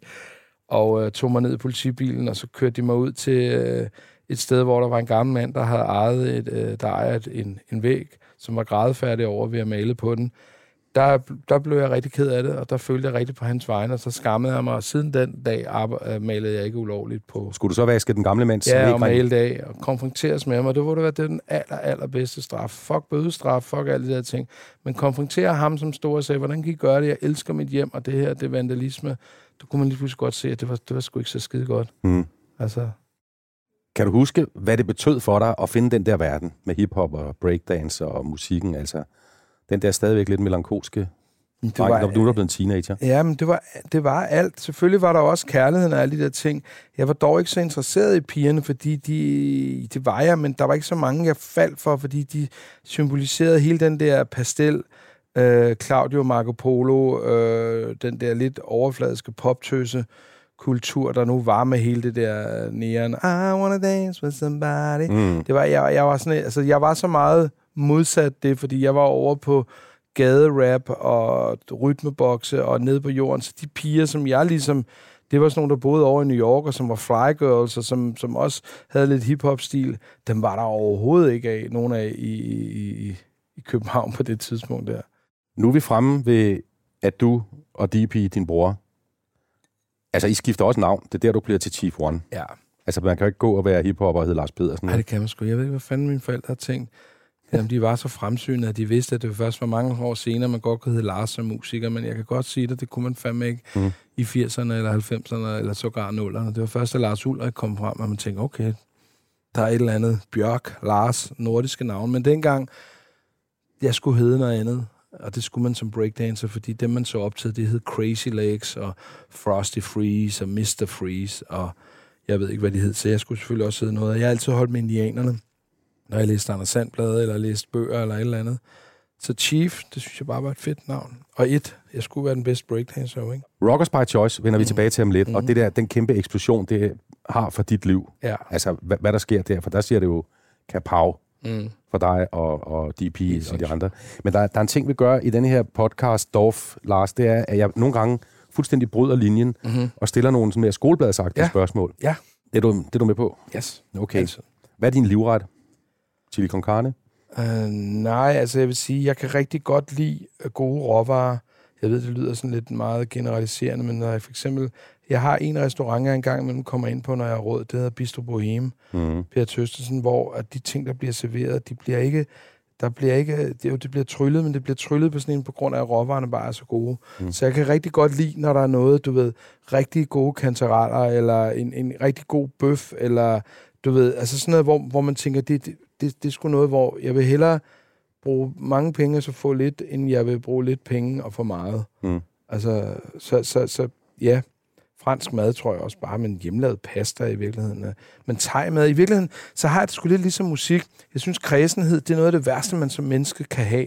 og øh, tog mig ned i politibilen, og så kørte de mig ud til øh, et sted, hvor der var en gammel mand, der havde ejet et, øh, der ejet en, en væg, som var grædefærdig over ved at male på den der, der blev jeg rigtig ked af det, og der følte jeg rigtig på hans vegne, og så skammede jeg mig, og siden den dag øh, malede jeg ikke ulovligt på. Skulle du så vaske den gamle mands Ja, og male af, og konfronteres med mig. Det var det, være den aller, allerbedste straf. Fuck bødestraf, fuck alle de der ting. Men konfrontere ham som stor og sagde, hvordan kan I gøre det? Jeg elsker mit hjem, og det her, det er vandalisme. Du kunne man lige pludselig godt se, at det var, det var sgu ikke så skide godt. Mm. Altså, kan du huske, hvad det betød for dig at finde den der verden med hiphop og breakdance og musikken? Altså, den der stadigvæk lidt melankolske det var, når du er blevet en teenager. Ja, men det var, det var alt. Selvfølgelig var der også kærligheden og alle de der ting. Jeg var dog ikke så interesseret i pigerne, fordi de, det var jeg, men der var ikke så mange, jeg faldt for, fordi de symboliserede hele den der pastel, øh, Claudio Marco Polo, øh, den der lidt overfladiske poptøse kultur, der nu var med hele det der neon, I wanna dance with somebody. Mm. Det var, jeg, jeg, var sådan, altså, jeg var så meget modsat det, fordi jeg var over på gaderap og rytmebokse og nede på jorden. Så de piger, som jeg ligesom... Det var sådan nogle, der boede over i New York, og som var fly girls, og som, som også havde lidt hip-hop-stil. Dem var der overhovedet ikke af, nogen af i, i, i København på det tidspunkt der. Nu er vi fremme ved, at du og DP, din bror, altså I skifter også navn. Det er der, du bliver til Chief One. Ja. Altså man kan jo ikke gå og være hiphopper og hedde Lars Pedersen. Nej, det kan man sgu. Jeg ved ikke, hvad fanden mine forældre har tænkt. Jamen, de var så fremsynede, at de vidste, at det først var mange år senere, man godt kunne hedde Lars som musiker, men jeg kan godt sige det, det kunne man fandme ikke mm. i 80'erne eller 90'erne eller sågar 0'erne. Det var først, at Lars Ulrik kom frem, og man tænkte, okay, der er et eller andet Bjørk, Lars, nordiske navn. Men dengang, jeg skulle hedde noget andet, og det skulle man som breakdancer, fordi dem, man så op til, det hed Crazy Legs og Frosty Freeze og Mr. Freeze, og jeg ved ikke, hvad de hed, så jeg skulle selvfølgelig også hedde noget. Jeg har altid holdt med indianerne når jeg læste Anders Sandblad, eller læste bøger, eller et eller andet. Så Chief, det synes jeg bare var et fedt navn. Og et, jeg skulle være den bedste breakdancer, ikke? Rockers by Choice vender mm. vi tilbage til om lidt, mm. og det der, den kæmpe eksplosion, det har for dit liv. Ja. Altså, hvad, hvad der sker der, for der siger det jo kapav mm. for dig og, og DP og de andre. Men der, der er en ting, vi gør i denne her podcast, Dorf, Lars, det er, at jeg nogle gange fuldstændig bryder linjen mm-hmm. og stiller nogle sådan mere skolebladsagtige ja. spørgsmål. Ja. Det er, du, det er du med på? Yes. Okay. Altså. Hvad er din livret? Chili con carne? Uh, nej, altså jeg vil sige, jeg kan rigtig godt lide øh, gode råvarer. Jeg ved, det lyder sådan lidt meget generaliserende, men når jeg for eksempel... Jeg har en restaurant, jeg engang imellem kommer ind på, når jeg har råd. Det hedder Bistro Boheme, mm. Per Tøstensen, hvor at de ting, der bliver serveret, de bliver ikke... Der bliver ikke, det, jo, det bliver tryllet, men det bliver tryllet på sådan en, på grund af, at råvarerne bare er så gode. Mm. Så jeg kan rigtig godt lide, når der er noget, du ved, rigtig gode kantereller, eller en, en rigtig god bøf, eller du ved, altså sådan noget, hvor, hvor man tænker, det, det, det, det er sgu noget, hvor jeg vil hellere bruge mange penge og så få lidt, end jeg vil bruge lidt penge og for meget. Mm. Altså, så, så, så ja, fransk mad, tror jeg også bare, men hjemmelavet pasta i virkeligheden. Men thai-mad, i virkeligheden, så har jeg det sgu lidt ligesom musik. Jeg synes, kredsenhed, det er noget af det værste, man som menneske kan have.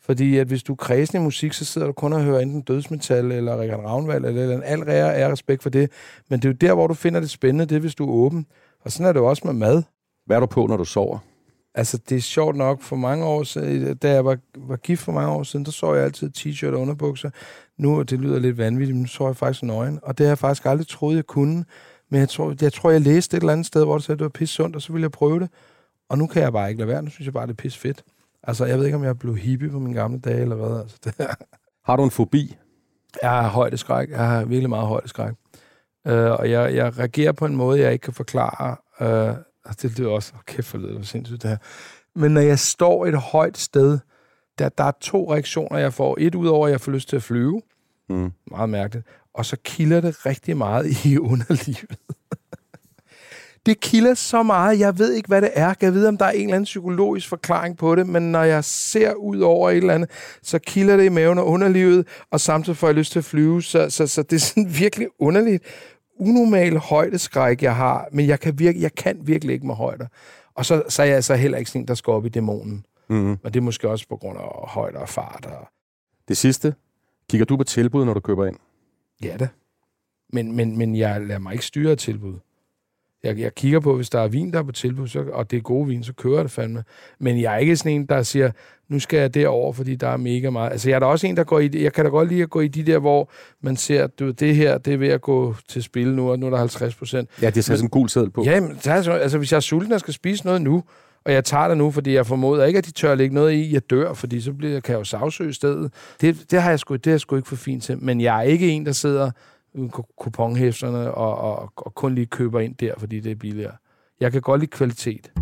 Fordi at hvis du er kredsen i musik, så sidder du kun og hører enten dødsmetal eller Richard Ravnvald eller, eller alt rære er respekt for det. Men det er jo der, hvor du finder det spændende, det er, hvis du er åben. Og sådan er det jo også med mad. Hvad er du på, når du sover? Altså, det er sjovt nok. For mange år siden, da jeg var, var gift for mange år siden, der så jeg altid t-shirt og underbukser. Nu, og det lyder lidt vanvittigt, men nu så jeg faktisk nøgen. Og det har jeg faktisk aldrig troet, jeg kunne. Men jeg tror, jeg, tror, jeg læste et eller andet sted, hvor det sagde, at det var pisse sundt, og så ville jeg prøve det. Og nu kan jeg bare ikke lade være. Nu synes jeg bare, det er pisse fedt. Altså, jeg ved ikke, om jeg blev hippie på mine gamle dage, eller hvad. Altså, det er, Har du en fobi? jeg har højdeskræk. Jeg har virkelig meget højdeskræk. Uh, og jeg, jeg reagerer på en måde, jeg ikke kan forklare. Uh, og det lyder også... Oh, kæft, for det lyder sindssygt, det her. Men når jeg står et højt sted, der, der er to reaktioner, jeg får. Et ud over, at jeg får lyst til at flyve. Mm. Meget mærkeligt. Og så kilder det rigtig meget i underlivet. det kilder så meget, jeg ved ikke, hvad det er. Jeg ved, om der er en eller anden psykologisk forklaring på det, men når jeg ser ud over et eller andet, så kilder det i maven og underlivet, og samtidig får jeg lyst til at flyve. Så, så, så det er sådan virkelig underligt, unormal højdeskræk, jeg har, men jeg kan, virke, jeg kan virkelig ikke med højder. Og så, så er jeg altså heller ikke sådan der skal op i dæmonen. Mm. Og det er måske også på grund af højder og fart. Og... Det sidste. Kigger du på tilbud, når du køber ind? Ja da. Men, men, men jeg lader mig ikke styre af tilbud. Jeg, jeg kigger på, hvis der er vin, der er på tilbud, så, og det er gode vin, så kører det fandme. Men jeg er ikke sådan en, der siger, nu skal jeg derover, fordi der er mega meget. Altså, jeg er da også en, der går i... Jeg kan da godt lide at gå i de der, hvor man ser, du det her, det er ved at gå til spil nu, og nu er der 50 procent. Ja, det er sådan en gul seddel på. Jamen, det så- altså, hvis jeg er sulten og skal spise noget nu, og jeg tager det nu, fordi jeg formoder ikke, at de tør lægge noget i, jeg dør, fordi så bliver, kan jeg jo sagsøge stedet. Det, det, har jeg sgu, det er jeg sgu ikke for fint til. Men jeg er ikke en, der sidder Øh, med kuponhæfterne og, og, og kun lige køber ind der, fordi det er billigere. Jeg kan godt lide kvalitet.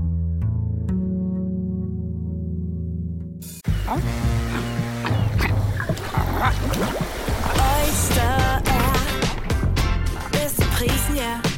Oyster er bedst til prisen, ja.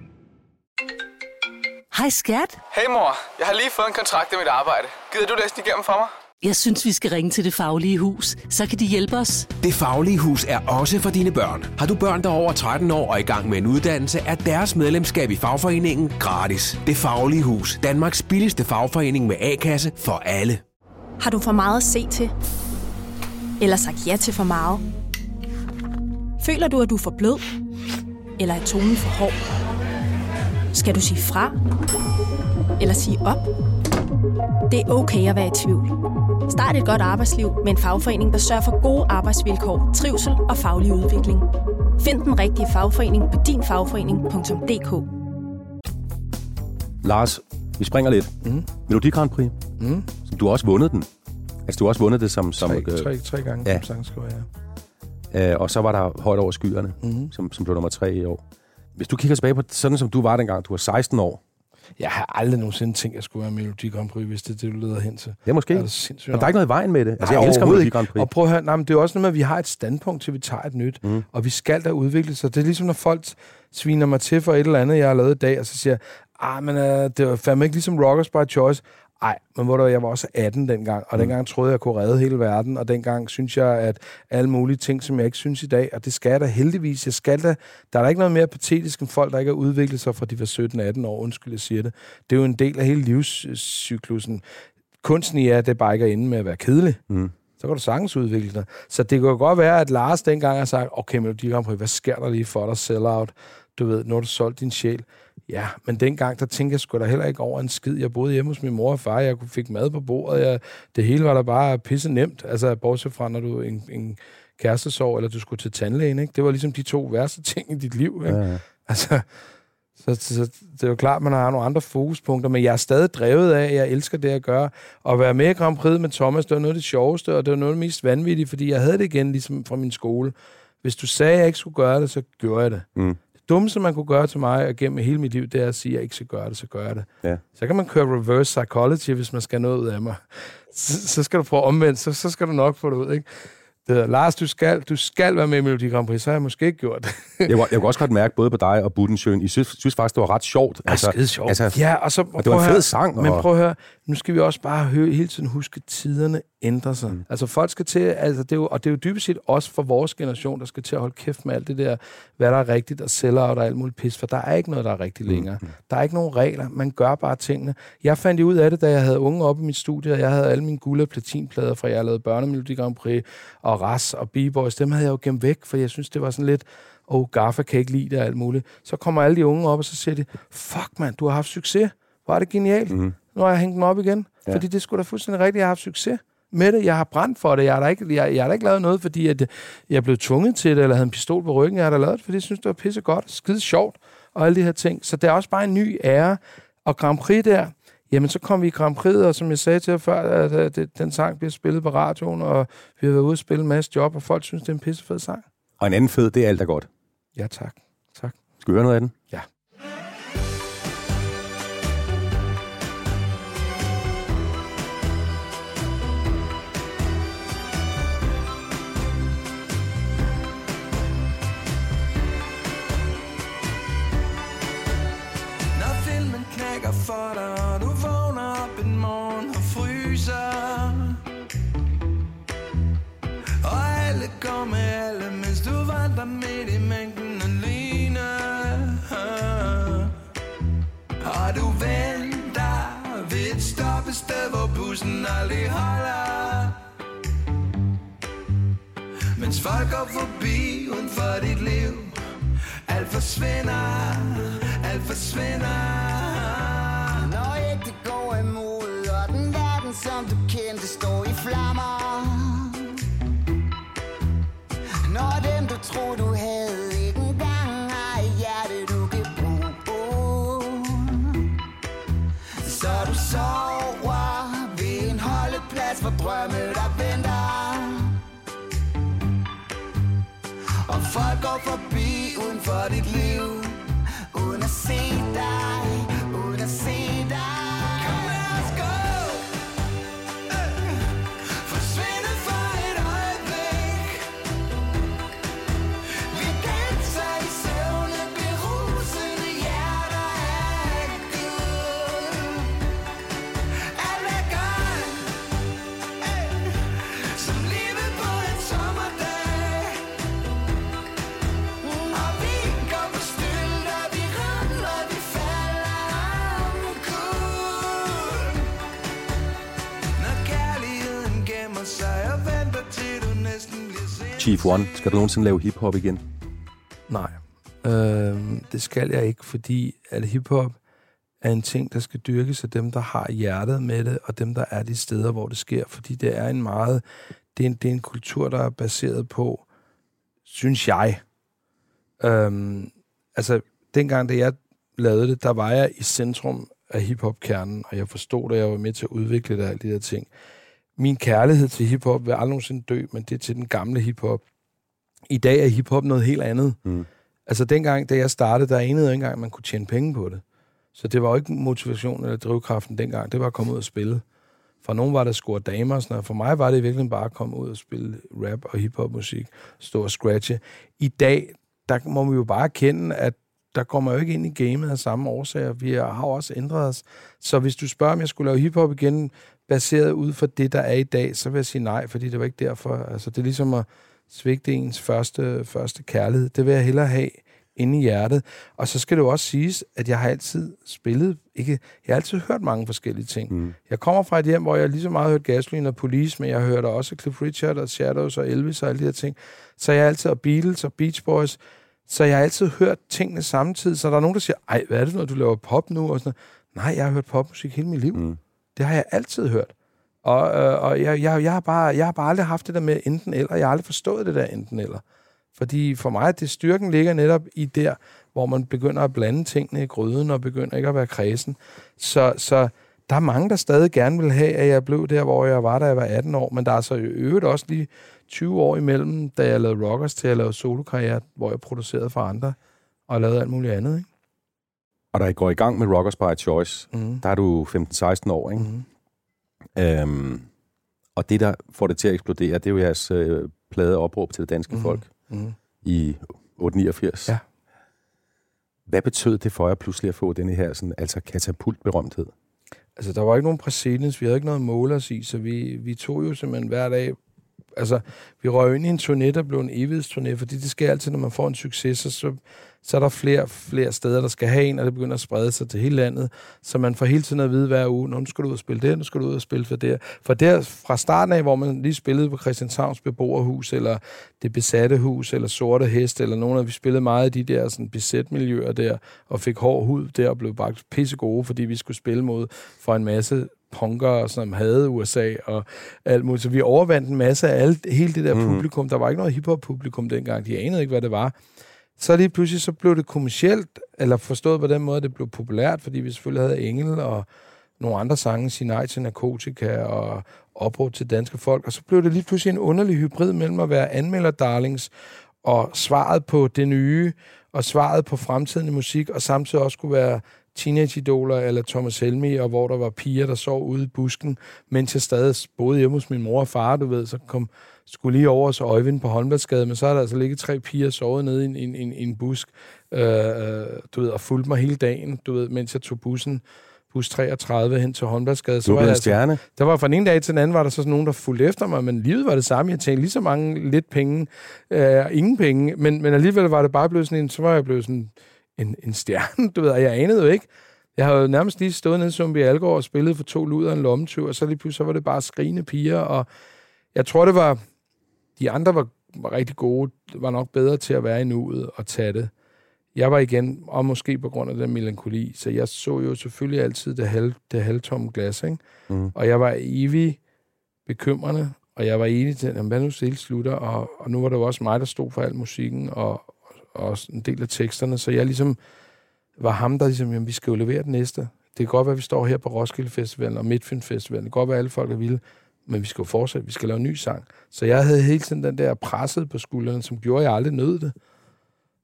Hej skat. Hey mor, jeg har lige fået en kontrakt i mit arbejde. Gider du læse den igennem for mig? Jeg synes, vi skal ringe til Det Faglige Hus. Så kan de hjælpe os. Det Faglige Hus er også for dine børn. Har du børn, der er over 13 år og i gang med en uddannelse, er deres medlemskab i fagforeningen gratis. Det Faglige Hus. Danmarks billigste fagforening med A-kasse for alle. Har du for meget at se til? Eller sagt ja til for meget? Føler du, at du er for blød? Eller er tonen for hård? Skal du sige fra? Eller sige op? Det er okay at være i tvivl. Start et godt arbejdsliv med en fagforening, der sørger for gode arbejdsvilkår, trivsel og faglig udvikling. Find den rigtige fagforening på dinfagforening.dk Lars, vi springer lidt. Mm. Melodi Grand Prix. Mm. Som du har også vundet den. Altså, du har også vundet det som... som Tre, øh, tre, tre gange Ja. ja. som sangskriver, ja. øh, og så var der højt over skyerne, Mm. som, som blev nummer tre i år. Hvis du kigger tilbage på sådan, som du var dengang, du var 16 år. Jeg har aldrig nogensinde tænkt, at jeg skulle være Melodi Grand Prix, hvis det er det, du leder hen til. Ja, måske. Er det Og der er ikke noget i vejen med det. Altså, Nej, jeg elsker Melodi. Grand Prix. Og prøv at høre, nej, men det er også noget med, at vi har et standpunkt til, at vi tager et nyt. Mm. Og vi skal da udvikle sig. Det er ligesom, når folk sviner mig til for et eller andet, jeg har lavet i dag, og så siger ah, men øh, det var fandme ikke ligesom Rockers by Choice. Nej, men hvor jeg var også 18 dengang, og Mm. dengang troede jeg, jeg kunne redde hele verden, og dengang synes jeg, at alle mulige ting, som jeg ikke synes i dag, og det skal jeg da heldigvis, jeg skal da, der er da ikke noget mere patetisk end folk, der ikke har udviklet sig fra de var 17-18 år, undskyld, jeg siger det. Det er jo en del af hele livscyklusen. Kunsten i er, at det bare ikke er inde med at være kedelig Mm. så kan du sagtens udvikle dig. Så det kan jo godt være, at Lars dengang har sagt, okay, Melodi Grand Prix, hvad sker der lige for dig, sell out? Du ved, når du solgt din sjæl. Ja, men dengang, der tænkte jeg sgu da heller ikke over en skid. Jeg boede hjemme hos min mor og far, jeg kunne- fik mad på bordet. Jeg, det hele var da bare pisse nemt. Altså, bortset fra, når du en, en kærestesorg, eller du skulle til tandlægen, ikke? Det var ligesom de to værste ting i dit liv, ikke? Ja, ja. Altså, Så, så det er jo klart, man har nogle andre fokuspunkter, men jeg er stadig drevet af, at jeg elsker det at gøre. At være med i Grand Prix med Thomas, det var noget af det sjoveste, og det var noget af det mest vanvittige, fordi jeg havde det igen ligesom fra min skole. Hvis du sagde, at jeg ikke skulle gøre det, så gjorde jeg det. Mm. Det dummeste, man kunne gøre til mig og gennem hele mit liv, det er at sige, at jeg ikke skal gøre det, så gør jeg det. Ja. Så kan man køre reverse psychology, hvis man skal noget ud af mig. Så, så skal du prøve omvendt, så, så skal du nok få det ud, ikke? Det hedder, Lars, du skal, du skal være med i Melodi Grand Prix, så har jeg måske ikke gjort det. Jeg, kunne- jeg kunne også godt mærke både på dig og Budensjøen, I synes, synes faktisk, det var ret sjovt. Altså, skide sjovt. Altså, ja, og, så, og det var en fed høre- sang. Men og, prøv at høre, nu skal vi også bare høre, hele tiden huske, tiderne ændrer sig. Mm. Altså folk skal til, altså det er jo, og det er jo dybest set også for vores generation, der skal til at holde kæft med alt det der, hvad der er rigtigt, og sælger og der er alt muligt pis, for der er ikke noget, der er rigtigt længere. Mm. Der er ikke nogen regler, man gør bare tingene. Jeg fandt ud af det, da jeg havde unge oppe i mit studie, og jeg havde alle mine guld- og platinplader fra, jeg lavede Børnemelodi Grand Prix, og Ras og B-Boys, dem havde jeg jo gemt væk, for jeg synes, det var sådan lidt, oh, Gaffa kan ikke lide det og alt muligt. Så kommer alle de unge op, og så siger de, fuck mand, du har haft succes. Er det genialt. Mhm. Nu har jeg hængt dem op igen. Ja. Fordi det skulle da fuldstændig rigtigt. Jeg har haft succes med det. Jeg har brændt for det. Jeg har da ikke, jeg, jeg har da ikke lavet noget, fordi at jeg blevet tvunget til det, eller havde en pistol på ryggen. Jeg har da lavet det, fordi jeg synes, det var pisse godt, skide sjovt, og alle de her ting. Så det er også bare en ny ære. Og Grand Prix der, jamen så kom vi i Grand Prix, og som jeg sagde til jer før, at, at den sang bliver spillet på radioen, og vi har været ude og spille en masse job, og folk synes, det er en pissefed sang. og en anden fed, det er alt er godt. Ja, tak. Tak. Skal vi høre noget af den? For dig, og du vågner op en morgen og fryser. Og alle går med alle, mens du vandrer midt i mængden alene Og du venter ved et stoppested, hvor bussen aldrig holder. Mens folk går forbi uden for dit liv. Alt forsvinder, alt forsvinder verden, som du kendte, står i flammer. Når dem, du troede, du havde, ikke engang har et hjerte, du kan bruge Så du sover ved en holdeplads for drømme, der venter. Og folk går forbi uden for dit liv. Uden at se dig, uden at se Chief One, skal du nogensinde lave hiphop igen? Nej, øh, det skal jeg ikke, fordi at hiphop er en ting, der skal dyrkes af dem, der har hjertet med det, og dem, der er de steder, hvor det sker. Fordi det er en meget... Det er en, det er en kultur, der er baseret på, synes jeg. Øhm, altså, dengang, da jeg lavede det, der var jeg i centrum af hiphop-kernen, og jeg forstod det, jeg var med til at udvikle det, og alle de der ting. Min kærlighed til hiphop vil aldrig nogensinde dø, men det er til den gamle hiphop. I dag er hiphop noget helt andet. Mm. Altså dengang, da jeg startede, der anede jeg ikke engang, at man kunne tjene penge på det. Så det var jo ikke motivation eller drivkraften dengang. Det var at komme ud og spille. For nogen var det at score damer og sådan noget. For mig var det virkelig bare at komme ud og spille rap og hiphop musik. Stå og scratche. I dag, der må vi jo bare erkende, at der kommer jo ikke ind i gamet af samme årsager. Vi har også ændret os. Så hvis du spørger, om jeg skulle lave hiphop igen, baseret ud fra det, der er i dag, så vil jeg sige nej, fordi det var ikke derfor. Altså, det er ligesom at svigte ens første, første kærlighed. Det vil jeg hellere have inde i hjertet. Og så skal det jo også siges, at jeg har altid spillet, ikke, jeg har altid hørt mange forskellige ting. Mm. Jeg kommer fra et hjem, hvor jeg lige så meget har hørt Gasoline og Police, men jeg hørte også Cliff Richard og Shadows og Elvis og alle de her ting. Så jeg har altid, og Beatles og Beach Boys, så jeg har altid hørt tingene samtidig. Så der er nogen, der siger, ej, hvad er det, når du laver pop nu? Og sådan noget. Nej, jeg har hørt popmusik hele mit liv. Mm. Det har jeg altid hørt. Og, øh, og jeg, jeg, jeg, har bare, jeg har bare aldrig haft det der med enten eller. Jeg har aldrig forstået det der enten eller. Fordi for mig, det styrken ligger netop i der, hvor man begynder at blande tingene i gryden og begynder ikke at være kredsen. Så, så der er mange, der stadig gerne vil have, at jeg blev der, hvor jeg var, da jeg var 18 år, men der er så i øvrigt også lige 20 år imellem, da jeg lavede Rockers til at lave solokarriere, hvor jeg producerede for andre og lavede alt muligt andet. Ikke? Og da I går i gang med Rockers by Choice, Mhm. der er du 15-16 år, ikke? Mhm. Øhm, og det, der får det til at eksplodere, det er jo jeres øh, plade opråb til det danske Mhm. folk Mhm. i 889. Ja. Hvad betød det for jer pludselig at få denne her sådan, altså katapultberømthed? Altså, der var ikke nogen præcedens, vi havde ikke noget at måle os i, så vi, vi tog jo simpelthen hver dag... Altså, vi røg ind i en turné, der blev en evighedsturné, fordi det sker altid, når man får en succes, så, så, så er der flere, flere steder, der skal have en, og det begynder at sprede sig til hele landet, så man får hele tiden at vide hver uge, "Nå, nu skal du ud og spille der, nu skal du ud og spille for der. For der, fra starten af, hvor man lige spillede på Christianshavns beboerhus, eller det besatte hus, eller sorte hest, eller nogle af, vi spillede meget i de der sådan, besætmiljøer der, og fik hård hud der, og blev bare pisse gode, fordi vi skulle spille mod for en masse punkere, som havde USA og alt muligt. Så vi overvandt en masse af alt, hele det der mm. publikum. Der var ikke noget hiphop-publikum dengang. De anede ikke, hvad det var. Så lige pludselig så blev det kommercielt, eller forstået på den måde, at det blev populært, fordi vi selvfølgelig havde Engel og nogle andre sange, Sig nej til narkotika og opråb til danske folk. Og så blev det lige pludselig en underlig hybrid mellem at være anmelder darlings og svaret på det nye, og svaret på fremtiden i musik, og samtidig også kunne være teenageidoler eller Thomas Helmi, og hvor der var piger, der sov ude i busken, mens jeg stadig boede hjemme hos min mor og far, du ved, så kom, skulle lige over så Øjvind på Holmbergsgade, men så er der altså ligget tre piger sovet nede i en, en, en, en busk, øh, øh, du ved, og fulgte mig hele dagen, du ved, mens jeg tog bussen, bus 33 hen til Holmbergsgade. Du er var der en stjerne. der var fra den ene dag til den anden, var der så sådan nogen, der fulgte efter mig, men livet var det samme. Jeg tjente lige så mange lidt penge, øh, ingen penge, men, men alligevel var det bare blevet sådan en, så var jeg blevet sådan en, en stjerne, du ved, og jeg anede jo ikke. Jeg havde jo nærmest lige stået nede som i Algård og spillet for to luder og en lommetyv, og så lige pludselig så var det bare skrigende piger, og jeg tror, det var, de andre var, var rigtig gode, var nok bedre til at være i nuet og tage det. Jeg var igen, og måske på grund af den melankoli, så jeg så jo selvfølgelig altid det, halv, det halvtomme glas, ikke? Mm. Og jeg var evig bekymrende, og jeg var enig til, at hvad nu det slutter, og, og nu var det jo også mig, der stod for al musikken, og, og også en del af teksterne, så jeg ligesom var ham, der ligesom, jamen, vi skal jo levere den næste. Det kan godt være, at vi står her på Roskilde Festivalen og Midtfyn Festivalen. Det kan godt være, at alle folk er vilde, men vi skal jo fortsætte. Vi skal lave en ny sang. Så jeg havde hele tiden den der presset på skuldrene, som gjorde, at jeg aldrig nød det.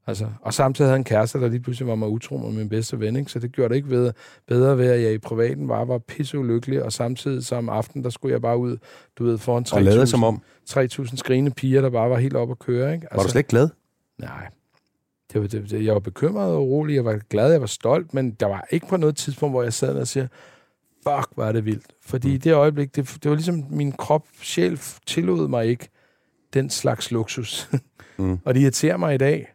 Altså, og samtidig havde en kæreste, der lige pludselig var mig utro med min bedste ven, ikke? så det gjorde det ikke ved, bedre ved, at jeg i privaten bare var pisse ulykkelig, og samtidig som aften, der skulle jeg bare ud, du ved, foran Og lavede som om. 3.000 skrigende piger, der bare var helt oppe at køre. Ikke? Altså, Var du slet ikke glad? Nej. Det var, det, det, jeg var bekymret og urolig, jeg var glad, jeg var stolt, men der var ikke på noget tidspunkt, hvor jeg sad og siger, fuck, var det vildt. Fordi i det øjeblik, det, det var ligesom, min krop, sjæl tillod mig ikke den slags luksus. Mm. og det irriterer mig i dag.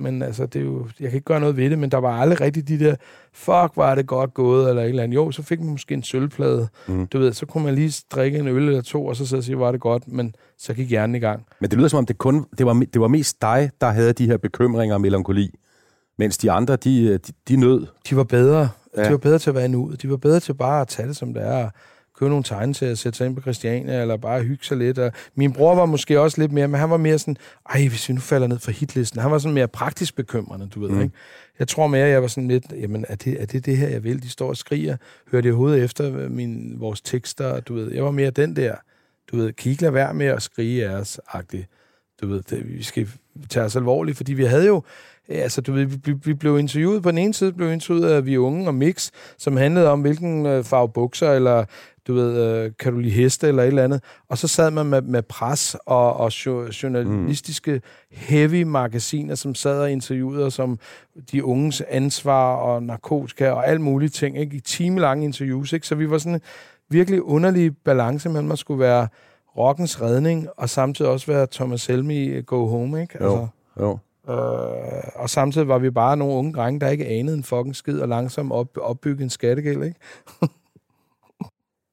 Men altså, det er jo, jeg kan ikke gøre noget ved det, men der var aldrig rigtig de der, fuck, var det godt gået, eller et eller andet. Jo, så fik man måske en sølvplade. Mm. Du ved, så kunne man lige drikke en øl eller to, og så sidde og sige, var det godt, men så gik hjernen i gang. Men det lyder som om, det, kun, det, var, det var mest dig, der havde de her bekymringer og melankoli, mens de andre, de, de, de nød. De var bedre. Ja. De var bedre til at være nuet. De var bedre til bare at tage det, som det er. Købe nogle tegneserier, sætte sig ind på Christiania, eller bare hygge sig lidt. Og min bror var måske også lidt mere, men han var mere sådan, ej, hvis vi nu falder ned for hitlisten. Han var sådan mere praktisk bekymrende, du ved, Mm. ikke? Jeg tror mere, jeg var sådan lidt, jamen, er det, er det det her, jeg vil? De står og skriger. Hører de overhovedet efter min, vores tekster? Du ved, jeg var mere den der, du ved, ikke lade være med at skrige af os, agtigt. Du ved, det, vi skal tage os alvorligt, fordi vi havde jo, altså du ved, vi, vi- blev interviewet, på den ene side blev interviewet af Vi Unge og Mix, som handlede om, hvilken øh, farve bukser, eller du ved, øh, kan du lide heste, eller et eller andet. Og så sad man med, med pres og, og jo- journalistiske heavy magasiner, som sad og interviewede os om de unges ansvar og narkotika og alt mulige ting, ikke? i timelange interviews. Ikke? Så vi var sådan en virkelig underlig balance mellem at skulle være rockens redning, og samtidig også være Thomas Helmi Go Home, ikke? Altså, Jo, jo. Øh, og samtidig var vi bare nogle unge drenge, der ikke anede en fucking skid, og langsomt op, opbygge en skattegæld, ikke?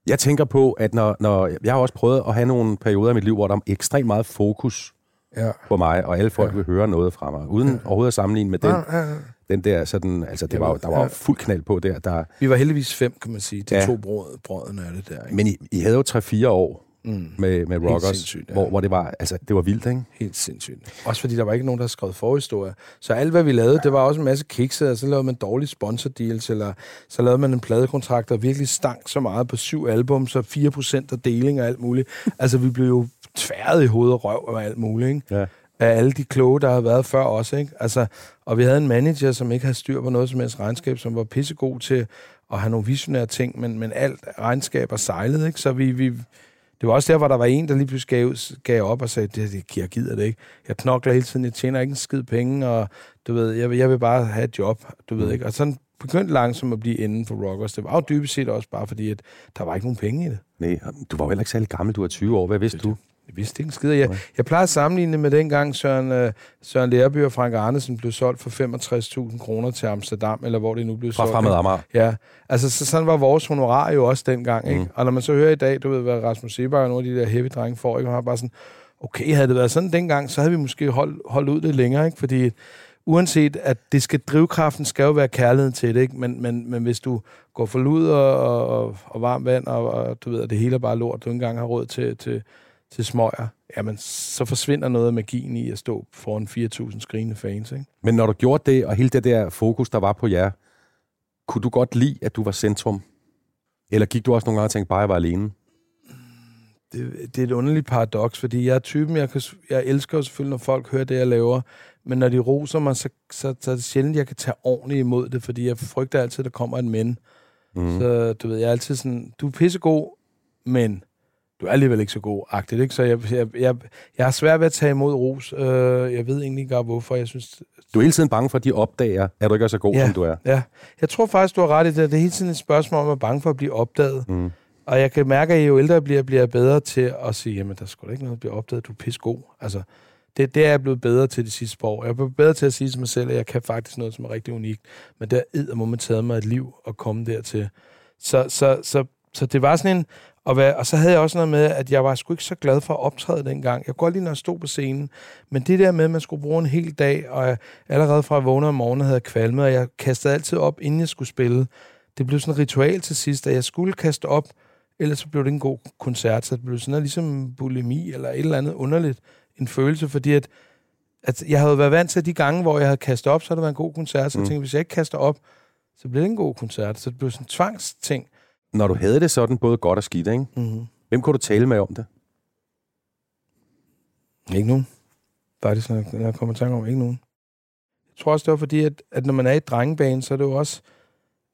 Jeg tænker på, at når, når jeg har også prøvet at have nogle perioder i mit liv, hvor der er ekstremt meget fokus Ja. på mig, og alle folk ja. vil høre noget fra mig, uden ja. overhovedet at sammenligne med den, Ja, ja, ja. den der sådan, altså det var, der var Ja. fuld knald på der. der Vi var heldigvis fem, kan man sige. De Ja. to brød, brødrene af det der, ikke? men I, I havde jo 3-4 år, Mm. med, med Rockers, ja. hvor, hvor det var, altså, det var vildt, ikke? Helt sindssygt. Også fordi der var ikke nogen, der havde skrevet forhistorie. Så alt, hvad vi lavede, det var også en masse kikser, og så lavede man dårlige sponsordeals, eller så lavede man en pladekontrakt, der virkelig stank så meget på syv album, så 4% af deling og alt muligt. altså, vi blev jo tværet i hovedet og røv og alt muligt, ikke? Ja. af alle de kloge, der har været før os. Ikke? Altså, og vi havde en manager, som ikke havde styr på noget som helst regnskab, som var pissegod til at have nogle visionære ting, men, men alt regnskab er sejlet. Ikke? Så vi, vi, det var også der, hvor der var en, der lige pludselig gav, gav op og sagde, det, det jeg gider det ikke. Jeg knokler hele tiden, jeg tjener ikke en skid penge, og du ved, jeg, vil- jeg vil bare have et job, du ved ikke. Og sådan begyndte langsomt at blive inden for Rockers. Det var jo dybest set også bare fordi, at der var ikke nogen penge i det. Nej, du var jo heller ikke særlig gammel, du var 20 år. Hvad vidste du? Jeg vidste ikke en skid. Jeg, jeg plejer at sammenligne med dengang Søren, øh, Søren Lærby og Frank Arnesen blev solgt for 65.000 kroner til Amsterdam, eller hvor det nu blev Fra solgt. Fremad ikke? Amager. Ja, altså så, sådan var vores honorar jo også dengang. Ikke? Mm. Og når man så hører i dag, du ved, hvad Rasmus Seberg og nogle af de der heavy drenge får, ikke? og har bare sådan, okay, havde det været sådan dengang, så havde vi måske holdt, holdt ud lidt længere, ikke? fordi uanset at det skal, drivkraften skal jo være kærligheden til det, ikke? Men, men, men hvis du går for lud og, og, og varmt vand, og, og du ved, at det hele er bare lort, du ikke engang har råd til, til, til smøger, jamen så forsvinder noget af magien i at stå foran 4.000 skrigende fans, ikke? Men når du gjorde det, og hele det der fokus, der var på jer, kunne du godt lide, at du var centrum? Eller gik du også nogle gange og tænkte, bare jeg var alene? det, det er et underligt paradoks, fordi jeg er typen, jeg, kan, jeg elsker selvfølgelig, når folk hører det, jeg laver, men når de roser mig, så, så, så er det sjældent, jeg kan tage ordentligt imod det, fordi jeg frygter altid, at der kommer en men. Mm. Så du ved, jeg er altid sådan, du er pissegod, men du er alligevel ikke så god, agtigt, ikke? Så jeg, jeg, jeg, jeg har svært ved at tage imod ros. Øh, jeg ved egentlig ikke, hvorfor. Jeg synes, Du er hele tiden bange for, at de opdager, at du ikke er så god, Ja. som du er. Ja, jeg tror faktisk, du har ret i det. Det er hele tiden et spørgsmål om at være bange for at blive opdaget. Mm. Og jeg kan mærke, at jo ældre jeg bliver, bliver jeg bedre til at sige, jamen, der skulle ikke noget at blive opdaget, du er pis god. Altså, det, det er jeg blevet bedre til de sidste par år. Jeg er blevet bedre til at sige til mig selv, at jeg kan faktisk noget, som er rigtig unikt. Men må man taget mig et liv at komme dertil. Så, så, så, så det var sådan en... Og, hvad, og så havde jeg også noget med, at jeg var sgu ikke så glad for at optræde dengang. Jeg kunne godt lide, når jeg stod på scenen. Men det der med, at man skulle bruge en hel dag, og jeg, allerede fra jeg vågnede om morgenen havde jeg kvalmet, og jeg kastede altid op, inden jeg skulle spille. Det blev sådan et ritual til sidst, at jeg skulle kaste op, ellers så blev det en god koncert. Så det blev sådan noget ligesom bulimi, eller et eller andet underligt. En følelse, fordi at, at jeg havde været vant til de gange, hvor jeg havde kastet op, så havde det været en god koncert. Så jeg Mm. tænkte, hvis jeg ikke kaster op, så bliver det en god koncert. Så det blev sådan en tvangsting. Når du havde det sådan, både godt og skidt, ikke? Mm-hmm. hvem kunne du tale med om det? Ikke nogen. Faktisk, når jeg, når jeg kommer i tanke om, ikke nogen. Jeg tror også, det var fordi, at, at når man er i drengebane, så er det jo også...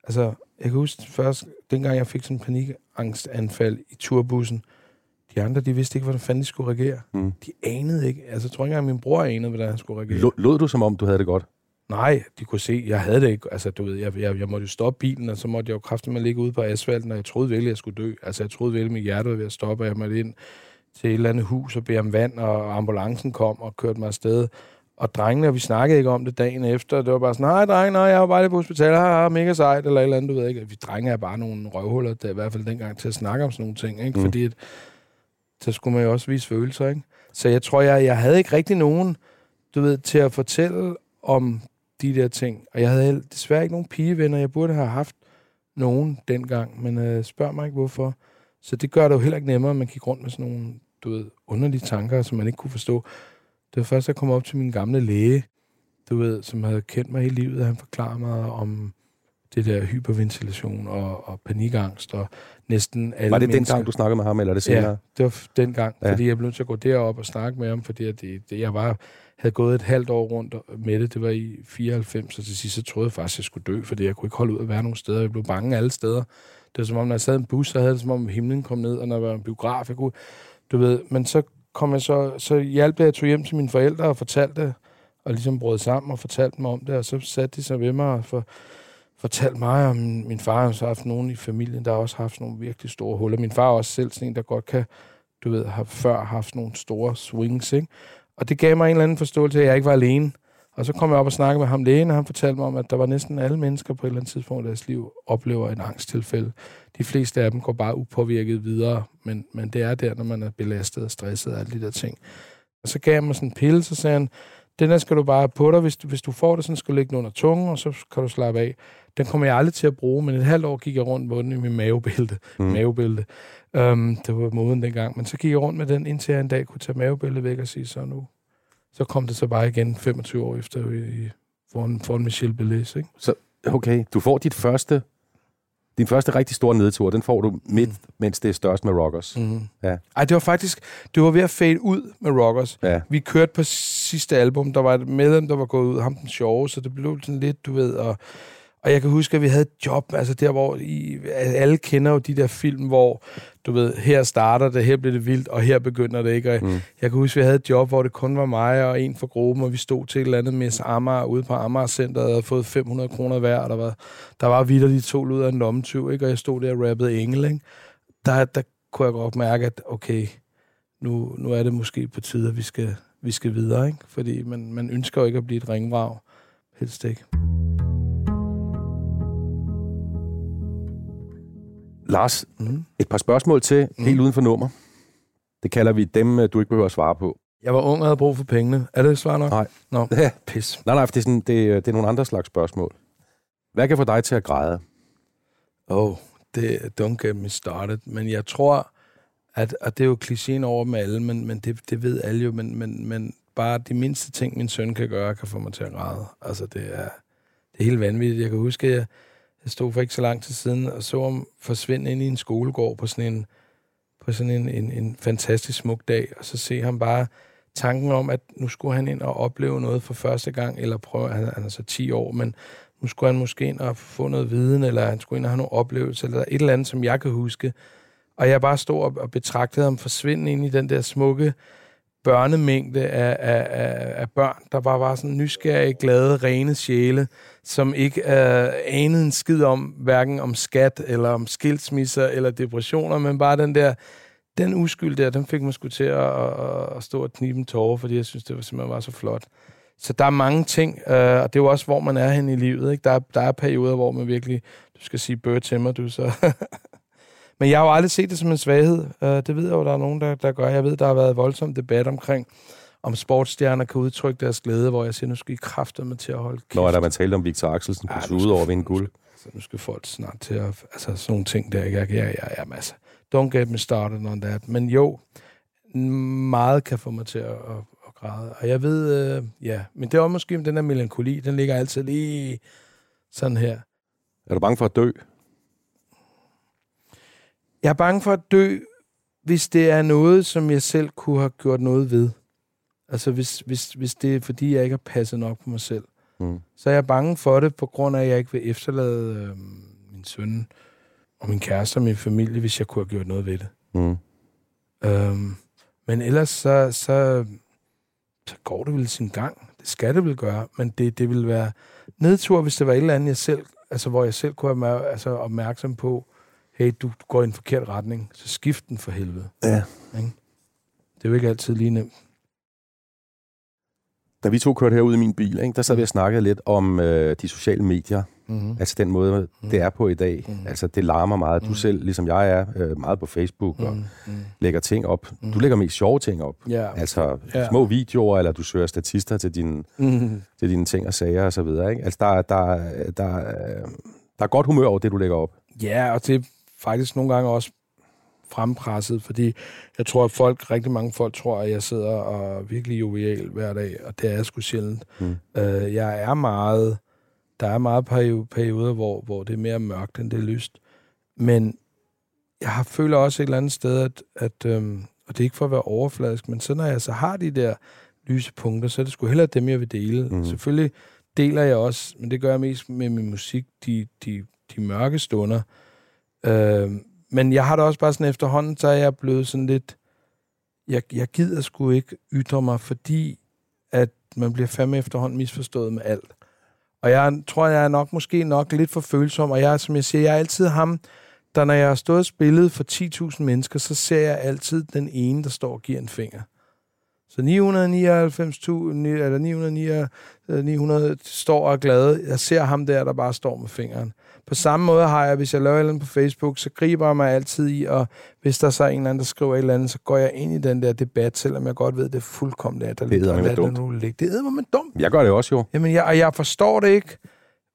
Altså, jeg kan huske først, dengang jeg fik sådan en panikangstanfald i turbussen, de andre, de vidste ikke, hvordan fanden de skulle reagere. Mm. De anede ikke. Altså, jeg tror ikke engang, min bror anede, hvordan han skulle reagere. Lå- Lod du, som om du havde det godt? Nej, de kunne se, jeg havde det ikke. Altså, du ved, jeg, jeg, jeg måtte jo stoppe bilen, og så måtte jeg jo kraftigt med ligge ude på asfalten, og jeg troede virkelig, jeg skulle dø. Altså, jeg troede virkelig, at mit hjerte var ved at stoppe, og jeg måtte ind til et eller andet hus og bede om vand, og ambulancen kom og kørte mig afsted. Og drengene, og vi snakkede ikke om det dagen efter. Det var bare sådan, nej, dreng, nej, jeg var bare lige på hospitalet, har mega sejt, eller et eller andet, du ved ikke. Vi drenge er bare nogle røvhuller, der i hvert fald dengang til at snakke om sådan nogle ting, ikke? Mm. Fordi at, så skulle man jo også vise følelser, ikke? Så jeg tror, jeg, jeg havde ikke rigtig nogen, du ved, til at fortælle om de der ting. Og jeg havde desværre ikke nogen pigevenner. Jeg burde have haft nogen dengang, men øh, spørg mig ikke, hvorfor. Så det gør det jo heller ikke nemmere, at man gik rundt med sådan nogle, du ved, underlige tanker, som man ikke kunne forstå. Det var først, at jeg kom op til min gamle læge, du ved, som havde kendt mig hele livet, og han forklarede mig om det der hyperventilation og, og panikangst, og næsten alle Var det den mennesker. gang, du snakkede med ham, eller er det senere? Ja, det var den gang, Ja. fordi jeg blev nødt til at gå derop og snakke med ham, fordi det, det, jeg var, havde gået et halvt år rundt med det. Det var i 94, og til sidst så troede jeg faktisk, at jeg skulle dø, fordi jeg kunne ikke holde ud at være nogen steder. Jeg blev bange alle steder. Det var som om, når jeg sad i en bus, så havde det som om himlen kom ned, og når jeg var en biograf, jeg kunne, du ved, men så kom jeg så, så hjalp jeg, jeg tog hjem til mine forældre og fortalte det, og ligesom brød sammen og fortalte dem om det, og så satte de sig ved mig og for, fortalte mig om min far, har så haft nogen i familien, der har også haft nogle virkelig store huller. Min far er også selv sådan en, der godt kan, du ved, har før haft nogle store swings, ikke? Og det gav mig en eller anden forståelse af, at jeg ikke var alene. Og så kom jeg op og snakkede med ham lægen, og han fortalte mig om, at der var næsten alle mennesker på et eller andet tidspunkt i deres liv oplever et angsttilfælde. De fleste af dem går bare upåvirket videre, men, men det er der, når man er belastet og stresset og alle de der ting. Og så gav han mig sådan en pille, så sagde han, den der skal du bare på dig, hvis du, hvis du får det, sådan skal du lægge den under tungen, og så kan du slappe af. Den kommer jeg aldrig til at bruge, men et halvt år gik jeg rundt med den i min mavebælte. Mm. mavebælte. Um, det var moden dengang. Men så gik jeg rundt med den, indtil jeg en dag kunne tage mavebæltet væk og sige, så nu. Så kom det så bare igen 25 år efter i, i- foran, foran Michel Belis, ikke? Så, okay, du får dit første, din første rigtig store nedtur, den får du midt, mm. mens det er størst med Rockers. Mhm. Ja. Ej, det var faktisk, det var ved at fade ud med Rockers. Ja. Vi kørte på sidste album, der var et medlem, der var gået ud, ham den sjove, så det blev sådan lidt, du ved, og, og jeg kan huske, at vi havde et job, altså der, hvor I, alle kender jo de der film, hvor, du ved, her starter det, her bliver det vildt, og her begynder det ikke. Og Mm. Jeg kan huske, at vi havde et job, hvor det kun var mig og en fra gruppen, og vi stod til et eller andet med Amager ude på Amager Center og havde fået 500 kroner hver, og der var, der var vidderligt to ud af en lommetyv, ikke? og jeg stod der og rappede engel, ikke? Der, der kunne jeg godt mærke, at okay, nu, nu er det måske på tide, at vi skal, vi skal videre, ikke? Fordi man, man ønsker jo ikke at blive et ringvrag. Helst ikke. Lars, Mm. et par spørgsmål til, mm. helt uden for nummer. Det kalder vi dem, øh, du ikke behøver at svare på. Jeg var ung og havde brug for pengene. Er det svar nok? Nej. Nå, Ja. pis. Nej, nej, for det er, sådan, det, det er nogle andre slags spørgsmål. Hvad kan få dig til at græde? Oh, det don't get me started. Men jeg tror, at, at det er jo klichéen over med alle, men, men det, det ved alle jo, men, men, men bare de mindste ting, min søn kan gøre, kan få mig til at græde. Altså, det er, det er helt vanvittigt. Jeg kan huske, at jeg, jeg stod for ikke så lang tid siden og så ham forsvinde ind i en skolegård på sådan en, på sådan en, en, en fantastisk smuk dag, og så se ham bare tanken om, at nu skulle han ind og opleve noget for første gang, eller prøve, han, han er så 10 år, men nu skulle han måske ind og få noget viden, eller han skulle ind og have nogle oplevelser, eller et eller andet, som jeg kan huske. Og jeg bare stod og, og betragtede ham forsvinde ind i den der smukke børnemængde af, af, af, af børn, der bare var sådan nysgerrige, glade, rene sjæle, som ikke øh, anede en skid om, hverken om skat, eller om skilsmisser, eller depressioner, men bare den der, den uskyld der, den fik mig sgu til at, at, at stå og knibe en tårer, fordi jeg synes, det var simpelthen var så flot. Så der er mange ting, øh, og det er jo også, hvor man er hen i livet. Ikke? Der, er, der er perioder, hvor man virkelig, du skal sige bør til mig, du så. Men jeg har jo aldrig set det som en svaghed. Øh, det ved jeg jo, der er nogen, der, der gør. Jeg ved, der har været voldsom debat omkring, om sportsstjerner kan udtrykke deres glæde, hvor jeg siger, nu skal I kræfte mig til at holde kæft. Når er der, man talte om Victor Axelsen på Ja, sude over vinde guld. Altså, nu skal folk snart til at... Altså, sådan nogle ting der. Jeg, jeg, jeg, jeg, altså, don't get me started on that. Men jo, meget kan få mig til at, at, at græde. Og jeg ved, øh, ja, men det er også måske den der melankoli, den ligger altid lige sådan her. Er du bange for at dø? Jeg er bange for at dø, hvis det er noget, som jeg selv kunne have gjort noget ved. Altså hvis, hvis, hvis det er, fordi jeg ikke har passet nok på mig selv. Mm. Så er jeg bange for det, på grund af, at jeg ikke vil efterlade øh, min søn og min kæreste og min familie, hvis jeg kunne have gjort noget ved det. Mm. Øhm, men ellers så, så, så går det vel sin gang. Det skal det vel gøre, men det, det vil være nedtur, hvis det var et eller andet, jeg selv, altså, hvor jeg selv kunne være altså, opmærksom på, hey, du går i en forkert retning, så skift den for helvede. Ja. Ikke? Det er jo ikke altid lige nemt. Da vi to kørte herud i min bil, ikke, der sad vi og snakkede lidt om øh, de sociale medier. Mm-hmm. Altså den måde, det er på i dag. Mhm. Altså det larmer meget. Du Mhm. selv, ligesom jeg er, øh, meget på Facebook og Mm, mm. lægger ting op. Mhm. Du lægger mest sjove ting op. Ja. Altså Ja. små videoer, eller du søger statister til dine, Mm. til dine ting og sager og så videre. Ikke? Altså der, er- der, er- der, er- der er godt humør over det, du lægger op. Ja, og det er faktisk nogle gange også frempresset, fordi jeg tror, at folk, rigtig mange folk tror, at jeg sidder og er virkelig jovial hver dag, og det er sgu sjældent. Mm. Øh, jeg er meget, der er meget perio- perioder, hvor, hvor det er mere mørkt, end det er lyst. Men jeg har, føler også et eller andet sted, at, at øhm, og det er ikke for at være overfladisk, men så når jeg så har de der lyse punkter, så er det sgu hellere dem, jeg vil dele. Mm. Selvfølgelig deler jeg også, men det gør jeg mest med min musik, de, de, de mørke stunder. Øh, men jeg har det også bare sådan efterhånden, så er jeg blevet sådan lidt, jeg, jeg gider sgu ikke ytre mig, fordi at man bliver fandme efterhånden misforstået med alt. Og jeg tror, jeg er nok måske nok lidt for følsom, og jeg, som jeg siger, jeg er altid ham, der når jeg har stået og spillet for 10.000 mennesker, så ser jeg altid den ene, der står og giver en finger. Så 999, eller 900, 900 står og er glade. Jeg ser ham der, der bare står med fingeren. På samme måde har jeg, hvis jeg laver et eller andet på Facebook, så griber jeg mig altid i, og hvis der så er en eller anden, der skriver et eller andet, så går jeg ind i den der debat, selvom jeg godt ved, at det er fuldkommen er og eddermame lad det dumt. nu ligge. Det er eddermame dumt. Jeg gør det også jo. Jamen, jeg, og jeg forstår det ikke,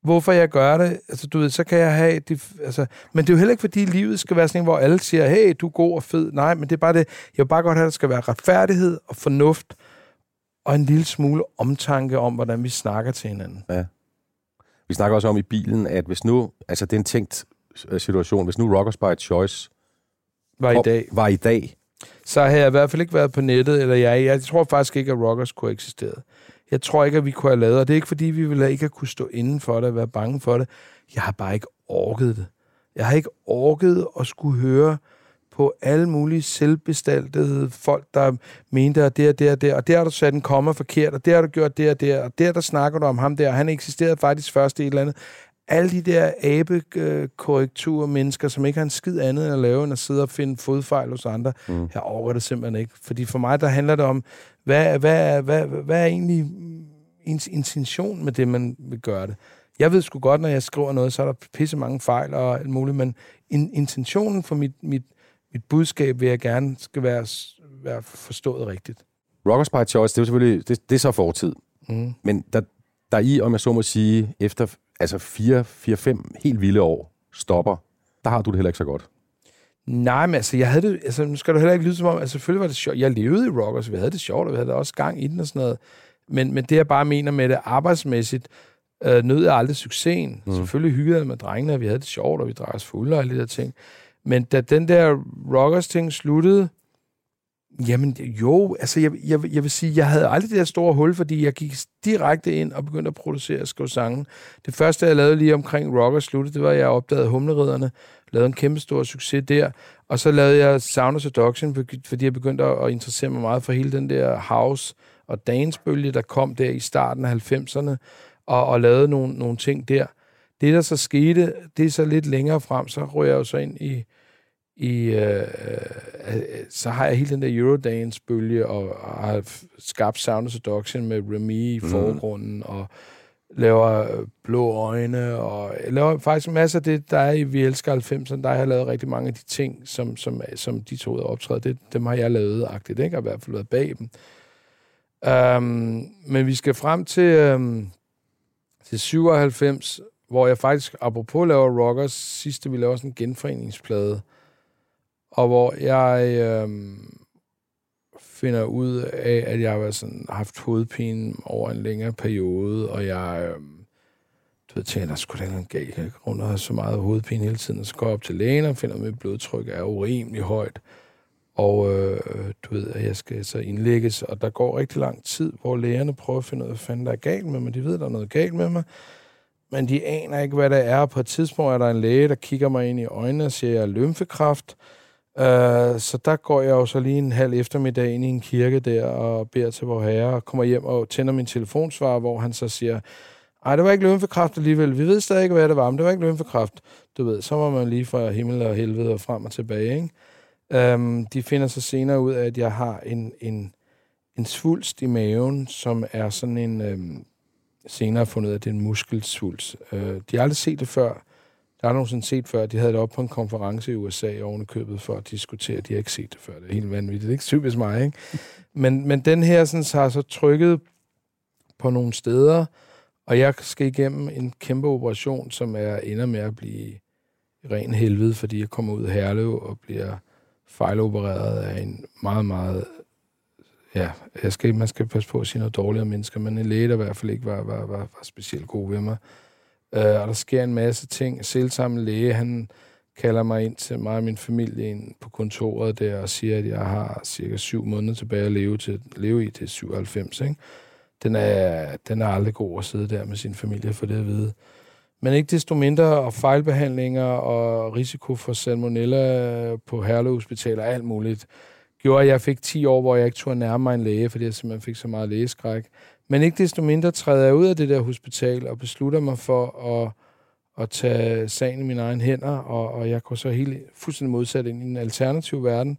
hvorfor jeg gør det. Altså, du ved, så kan jeg have... De, altså, men det er jo heller ikke, fordi livet skal være sådan en, hvor alle siger, hey, du er god og fed. Nej, men det er bare det. Jeg vil bare godt have, at der skal være retfærdighed og fornuft og en lille smule omtanke om, hvordan vi snakker til hinanden. Ja. Vi snakker også om i bilen, at hvis nu, altså det er en tænkt øh, situation, hvis nu Rockers by Choice Var i dag. var i dag, så har jeg i hvert fald ikke været på nettet, eller jeg, jeg tror faktisk ikke, at Rockers kunne have eksisteret. Jeg tror ikke, at vi kunne have lavet, og det er ikke, fordi vi ville ikke have kunne stå inden for det og være bange for det. Jeg har bare ikke orket det. Jeg har ikke orket at skulle høre på alle mulige selvbestaltede folk, der mente, at det og det og det, og der har du sat en komma forkert, og der har du gjort det og det, og der, der snakker du om ham der, og han eksisterede faktisk først i et eller andet. Alle de der abekorrekturer mennesker, som ikke har en skid andet end at lave, end at sidde og finde fodfejl hos andre, mm. jeg overgår det simpelthen ikke. Fordi for mig, der handler det om, hvad, hvad, hvad, hvad, er egentlig ens intention med det, man vil gøre det? Jeg ved sgu godt, når jeg skriver noget, så er der pisse mange fejl og alt muligt, men in, intentionen for mit, mit, mit budskab vil jeg gerne skal være, være forstået rigtigt. Rockers by Choice, det er jo selvfølgelig, det, det er så fortid. Mm. Men der, der I, om jeg så må sige, efter altså 4-5 helt vilde år stopper, der har du det heller ikke så godt. Nej, men altså, jeg havde det, altså, nu skal du heller ikke lyde som om, altså, selvfølgelig var det sjovt. Jeg levede i Rockers, vi havde det sjovt, og vi havde også gang i den og sådan noget. Men, men det, jeg bare mener med det arbejdsmæssigt, øh, nød jeg aldrig succesen. Mm. Selvfølgelig hyggede jeg med drengene, og vi havde det sjovt, og vi drak os fulde og alle de der ting. Men da den der Rockers-ting sluttede, jamen jo, altså jeg, jeg, jeg vil sige, jeg havde aldrig det der store hul, fordi jeg gik direkte ind og begyndte at producere og skrive sange. Det første, jeg lavede lige omkring Rockers sluttede, det var, at jeg opdagede Humleriderne, lavede en kæmpe stor succes der, og så lavede jeg Sound of Seduction, fordi jeg begyndte at interessere mig meget for hele den der house og dansbølge, der kom der i starten af 90'erne, og, og lavede nogle, nogle ting der. Det, der så skete, det er så lidt længere frem, så røg jeg jo så ind i, i øh, øh, så har jeg hele den der Eurodance-bølge, og, og har skabt Sound of Seduction med Remy i forgrunden, og laver øh, blå øjne, og jeg laver faktisk masser af det, der er i Vi Elsker 90'erne, der har jeg lavet rigtig mange af de ting, som, som, som de to der optræder, det, dem har jeg lavet agtigt, ikke? og i hvert fald været bag dem. Um, men vi skal frem til, um, til 97, hvor jeg faktisk, apropos laver rockers, sidste vi laver sådan en genforeningsplade, og hvor jeg øh, finder ud af, at jeg har sådan, haft hovedpine over en længere periode, og jeg Øh, du ved, tænker, der skulle da en galt. Jeg kan og have så meget hovedpine hele tiden, og så går jeg op til lægen og finder, at mit blodtryk er urimelig højt. Og øh, du ved, at jeg skal så indlægges, og der går rigtig lang tid, hvor lægerne prøver at finde ud af, hvad fanden der er galt med mig. De ved, at der er noget galt med mig, men de aner ikke, hvad det er. På et tidspunkt er der en læge, der kigger mig ind i øjnene og siger, at jeg er lymfekræft. Uh, så der går jeg jo så lige en halv eftermiddag ind i en kirke der og beder til vor herre og kommer hjem og tænder min telefonsvar, hvor han så siger, ej, det var ikke lymfekræft alligevel. Vi ved stadig ikke, hvad det var, men det var ikke lymfekræft. Du ved, så var man lige fra himmel og helvede og frem og tilbage, ikke? Um, de finder så senere ud af, at jeg har en, en, en svulst i maven, som er sådan en... Um, senere fundet ud af, at det er en muskelsvulst. Uh, de har aldrig set det før. Der er nogensinde set før. De havde det op på en konference i USA oven i købet for at diskutere. De har ikke set det før. Det er helt vanvittigt. Det er ikke typisk mig, ikke? Men, men den her sådan, så har så trykket på nogle steder, og jeg skal igennem en kæmpe operation, som er ender med at blive ren helvede, fordi jeg kommer ud af Herlev og bliver fejlopereret af en meget, meget... Ja, jeg skal, man skal passe på at sige noget dårligt om mennesker, men en læge, der i hvert fald ikke var, var, var, var specielt god ved mig. Øh, og der sker en masse ting. Selvsamme læge, han kalder mig ind til mig og min familie ind på kontoret der og siger, at jeg har cirka syv måneder tilbage at leve, til, leve i til 97. Ikke? Den, er, den er aldrig god at sidde der med sin familie for det at vide. Men ikke desto mindre, og fejlbehandlinger og risiko for salmonella på Herlev Hospital og alt muligt, gjorde, at jeg fik 10 år, hvor jeg ikke turde nærme mig en læge, fordi jeg simpelthen fik så meget lægeskræk. Men ikke desto mindre træder jeg ud af det der hospital og beslutter mig for at, at tage sagen i mine egne hænder, og, og jeg går så helt fuldstændig modsat ind i en alternativ verden,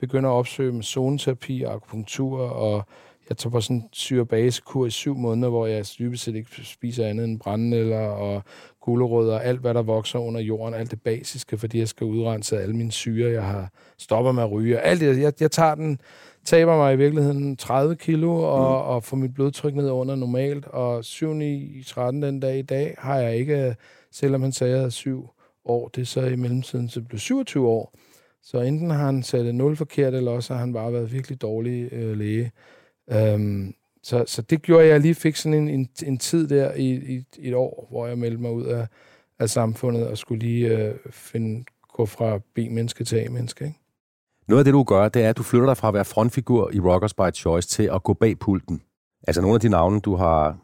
begynder at opsøge med zoneterapi og akupunktur, og jeg tager på sådan en syrebasekur i syv måneder, hvor jeg dybest set ikke spiser andet end brændenælder og gulerødder og alt, hvad der vokser under jorden, alt det basiske, fordi jeg skal udrense alle mine syre, jeg har stopper med at ryge, og alt det. Jeg, jeg tager den taber mig i virkeligheden 30 kilo og, mm. og får mit blodtryk ned under normalt. Og 7 9 13 den dag i dag har jeg ikke, selvom han sagde, at jeg havde 7 år, det er så i mellemtiden, så blev 27 år. Så enten har han sat et 0 forkert, eller også har han bare været virkelig dårlig øh, læge. Um, så, så det gjorde, at jeg lige fik sådan en, en, en tid der i, i, i et år, hvor jeg meldte mig ud af, af samfundet og skulle lige øh, finde, gå fra B-menneske til A-menneske. Ikke? Noget af det, du gør, det er, at du flytter dig fra at være frontfigur i Rockers by Choice til at gå bag pulten. Altså nogle af de navne, du har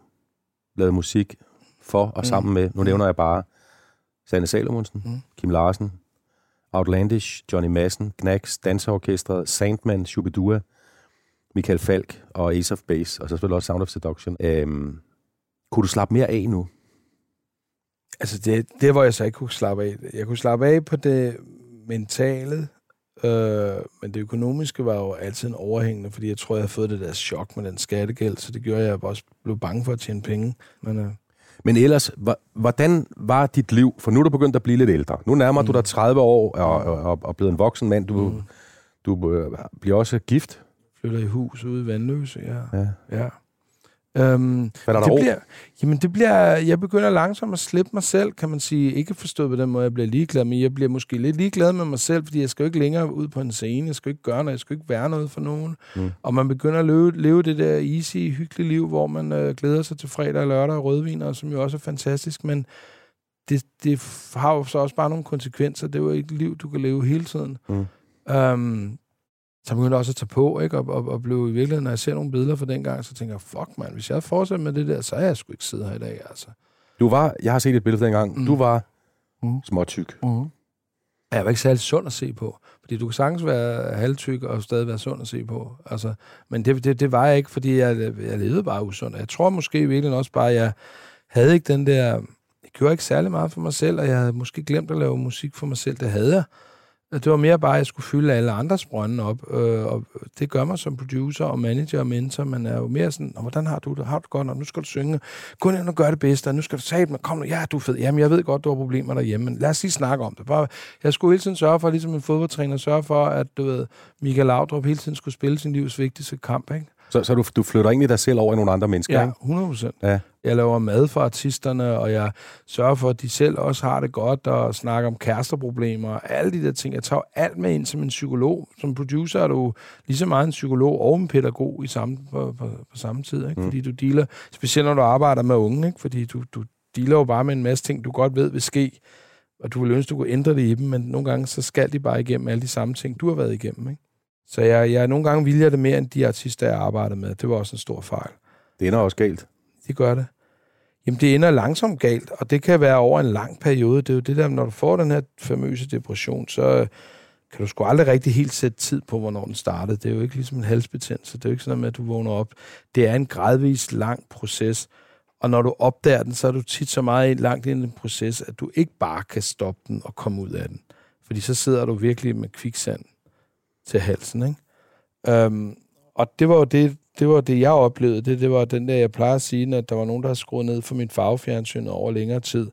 lavet musik for og sammen med, nu nævner jeg bare Sanne Salomonsen, Mm. Kim Larsen, Outlandish, Johnny Madsen, Knacks, Danseorkestret, Sandman, Shubidua, Michael Falk og Ace of Base, og så selvfølgelig også Sound of Seduction. Øhm, kunne du slappe mere af nu? Altså, det, det hvor jeg så ikke kunne slappe af. Jeg kunne slappe af på det mentale, øh, men det økonomiske var jo altid en overhængende, fordi jeg tror, jeg havde fået det der chok med den skattegæld, så det gjorde, at jeg også blev bange for at tjene penge. Men, øh, Men ellers, hvordan var dit liv? For nu er du begyndt at blive lidt ældre. Nu nærmer mm. du dig 30 år og, og, og, og blevet en voksen mand. Du, mm. du øh, bliver også gift. flytter i hus ude i Vandløse, ja. Ja. ja. Øhm, Hvad er der det bliver, jamen det bliver, jeg begynder langsomt at slippe mig selv, kan man sige. Ikke forstået på den måde, jeg bliver ligeglad, men jeg bliver måske lidt ligeglad med mig selv, fordi jeg skal jo ikke længere ud på en scene, jeg skal jo ikke gøre noget, jeg skal jo ikke være noget for nogen. Mm. Og man begynder at leve, leve det der easy, hyggelige liv, hvor man øh, glæder sig til fredag og lørdag og rødviner, som jo også er fantastisk, men det, det har jo så også bare nogle konsekvenser. Det er jo ikke et liv, du kan leve hele tiden. Mm. Um, så begyndte jeg også at tage på, ikke? Og, og, og blev i virkeligheden, når jeg ser nogle billeder fra dengang, så tænker jeg, fuck mand, hvis jeg havde fortsat med det der, så er jeg sgu ikke siddet her i dag, altså. Du var, jeg har set et billede fra dengang. Mm. Du var Mm. småtyk. Mm. Jeg var ikke særlig sund at se på, fordi du kan sagtens være halvtyk og stadig være sund at se på. Altså, men det, det, det var jeg ikke, fordi jeg, jeg levede bare usund. Jeg tror måske i virkeligheden også bare, at jeg havde ikke den der... Jeg gjorde ikke særlig meget for mig selv, og jeg havde måske glemt at lave musik for mig selv. Det havde jeg. Det var mere bare, at jeg skulle fylde alle andres brønde op, øh, og det gør mig som producer og manager og mentor. Man er jo mere sådan, "Nå, hvordan har du det? Har du det godt? Og nu skal du synge. Gå ind og gør det bedste, og nu skal du sige mig, kom nu, ja, du er fed. Jamen, jeg ved godt, du har problemer derhjemme, men lad os lige snakke om det. Bare, jeg skulle hele tiden sørge for, ligesom en fodboldtræner, sørge for, at du ved, Michael Laudrup hele tiden skulle spille sin livs vigtigste kamp, ikke? Så, så du, du flytter egentlig dig selv over i nogle andre mennesker, Ja, ikke? 100 procent. Ja. Jeg laver mad for artisterne, og jeg sørger for, at de selv også har det godt, og snakker om kæresteproblemer, og alle de der ting. Jeg tager alt med ind som en psykolog. Som producer er du lige så meget en psykolog og en pædagog i samme, på, på, på samme tid, ikke? Mm. Fordi du dealer, specielt når du arbejder med unge, ikke? Fordi du, du dealer jo bare med en masse ting, du godt ved vil ske, og du vil ønske, du kunne ændre det i dem, men nogle gange så skal de bare igennem alle de samme ting, du har været igennem, ikke? Så jeg, jeg nogle gange viljer det mere, end de artister, jeg arbejder med. Det var også en stor fejl. Det ender også galt de gør det. Jamen, det ender langsomt galt, og det kan være over en lang periode. Det er jo det der, når du får den her famøse depression, så øh, kan du sgu aldrig rigtig helt sætte tid på, hvornår den startede. Det er jo ikke ligesom en halsbetændelse. Det er jo ikke sådan med, at du vågner op. Det er en gradvis lang proces, og når du opdager den, så er du tit så meget ind- langt ind i den proces, at du ikke bare kan stoppe den og komme ud af den. Fordi så sidder du virkelig med kviksand til halsen, ikke? Øhm, og det var jo det, det, var det, jeg oplevede. Det, det var den der, jeg plejer at sige, at der var nogen, der havde skruet ned for mit farvefjernsyn over længere tid,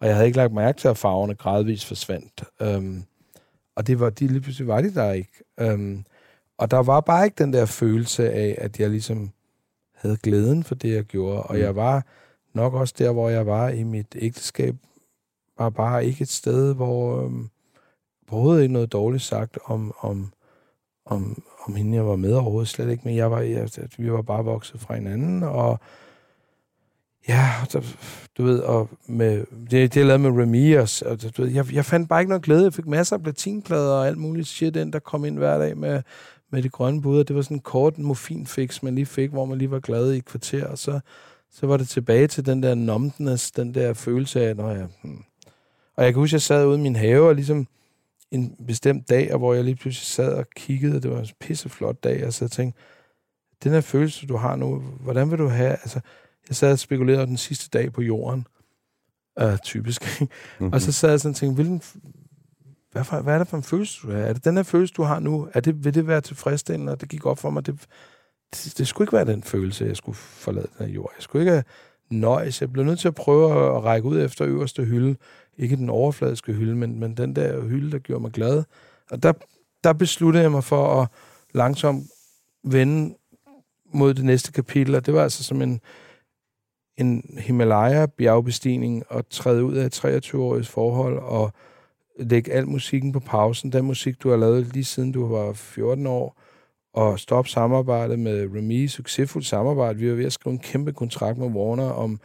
og jeg havde ikke lagt mærke til, at farverne gradvist forsvandt. Um, og det var, de, lige pludselig var de der ikke. Um, og der var bare ikke den der følelse af, at jeg ligesom havde glæden for det, jeg gjorde. Og Mm. jeg var nok også der, hvor jeg var i mit ægteskab, var bare ikke et sted, hvor øhm, overhovedet ikke noget dårligt sagt om, om, om, om hende, jeg var med overhovedet slet ikke, men jeg var, jeg, vi var bare vokset fra hinanden, og ja, der, du ved, og med, det, det jeg lavede med Remy, og, og du ved, jeg, jeg fandt bare ikke noget glæde. Jeg fik masser af platinplader og alt muligt shit ind, der kom ind hver dag med, med de grønne buder. Det var sådan en kort morfinfix, man lige fik, hvor man lige var glad i et kvarter, og så, så var det tilbage til den der numbness, den der følelse af, når jeg... Hmm. Og jeg kan huske, jeg sad ude i min have, og ligesom en bestemt dag, og hvor jeg lige pludselig sad og kiggede, og det var en pisseflot dag, og så tænkte, den her følelse, du har nu, hvordan vil du have... Altså, jeg sad og spekulerede den sidste dag på jorden, uh, typisk? Mhm. og så sad jeg sådan og tænkte, hvilken, hvad, for, hvad er det for en følelse, du har? Er det den her følelse, du har nu? Er det, vil det være tilfredsstillende? Og det gik op for mig, det, det, det skulle ikke være den følelse, jeg skulle forlade den her jord. Jeg skulle ikke have nøjes. Jeg blev nødt til at prøve at, at række ud efter øverste hylde. Ikke den overfladiske hylde, men, men den der hylde, der gjorde mig glad. Og der, der besluttede jeg mig for at langsomt vende mod det næste kapitel, og det var altså som en, en Himalaya-bjergbestigning at træde ud af et 23-årigt forhold og lægge al musikken på pausen. Den musik, du har lavet lige siden du var 14 år, og stoppe samarbejdet med Remy, succesfuldt samarbejde. Vi var ved at skrive en kæmpe kontrakt med Warner om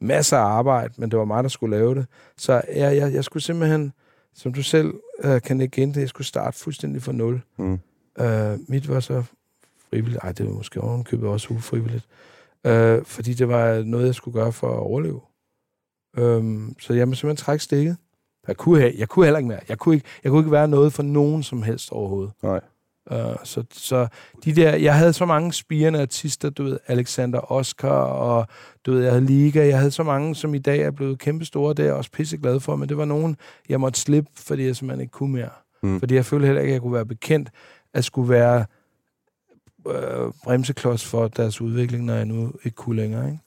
masser af arbejde, men det var mig, der skulle lave det. Så jeg, jeg, jeg skulle simpelthen, som du selv øh, kan ikke det, jeg skulle starte fuldstændig fra nul. Mm. Øh, mit var så frivilligt. Ej, det var måske ovenkøbet også ufrivilligt. Øh, fordi det var noget, jeg skulle gøre for at overleve. Øhm, så jeg må simpelthen trække stikket. Jeg kunne, have, jeg kunne heller ikke mere. Jeg kunne ikke, jeg kunne ikke være noget for nogen som helst overhovedet. Nej. Uh, så, så de der, jeg havde så mange spirende artister, du ved, Alexander Oscar, og du ved, jeg havde Liga, jeg havde så mange, som i dag er blevet kæmpe store, det er jeg også pisseglad for, men det var nogen, jeg måtte slippe, fordi jeg simpelthen ikke kunne mere. Mm. Fordi jeg følte heller ikke, at jeg kunne være bekendt, at skulle være øh, bremseklods for deres udvikling, når jeg nu ikke kunne længere. Ikke?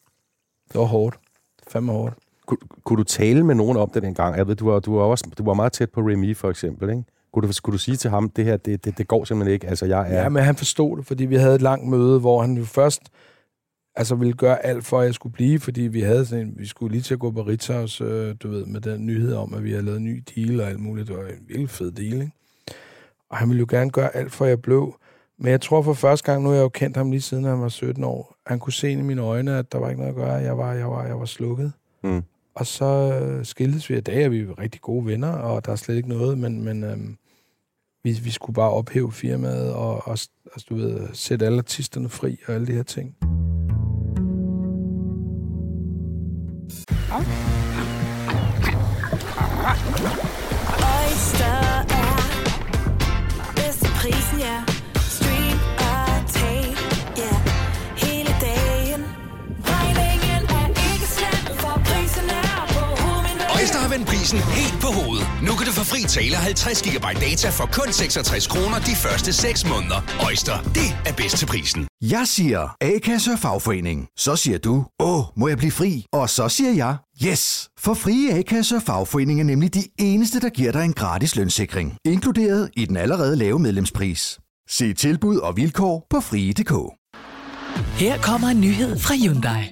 Det var hårdt. Fandme hårdt. Kunne, kunne du tale med nogen om det dengang? Jeg ved, du var, du var, også, du var meget tæt på Remy, for eksempel, ikke? Kunne du, kunne du sige til ham, det her, det, det, det går simpelthen ikke? Altså, jeg er... Ja, men han forstod det, fordi vi havde et langt møde, hvor han jo først altså ville gøre alt for, at jeg skulle blive, fordi vi havde sådan en, vi skulle lige til at gå på Ritzhaus, øh, du ved, med den nyhed om, at vi havde lavet en ny deal og alt muligt. Det var en virkelig fed deal, ikke? Og han ville jo gerne gøre alt for, at jeg blev. Men jeg tror for første gang, nu har jeg jo kendt ham lige siden han var 17 år, han kunne se i mine øjne, at der var ikke noget at gøre. Jeg var, jeg var, jeg var slukket. Mm. Og så øh, skildes vi i dag, er vi rigtig gode venner, og der er slet ikke noget, men, men øhm, vi, vi skulle bare ophæve firmaet og, og altså, du ved, sætte alle artisterne fri og alle de her ting. Oyster er bedst til prisen, ja. Vendt prisen helt på hovedet. Nu kan du få fri tale 50 GB data for kun 66 kroner de første 6 måneder. Øjster, det er bedst til prisen. Jeg siger A-kasse og fagforening. Så siger du, åh, må jeg blive fri? Og så siger jeg, yes! For frie A-kasse og fagforening er nemlig de eneste, der giver dig en gratis lønssikring. Inkluderet i den allerede lave medlemspris. Se tilbud og vilkår på frie.dk. Her kommer en nyhed fra Hyundai.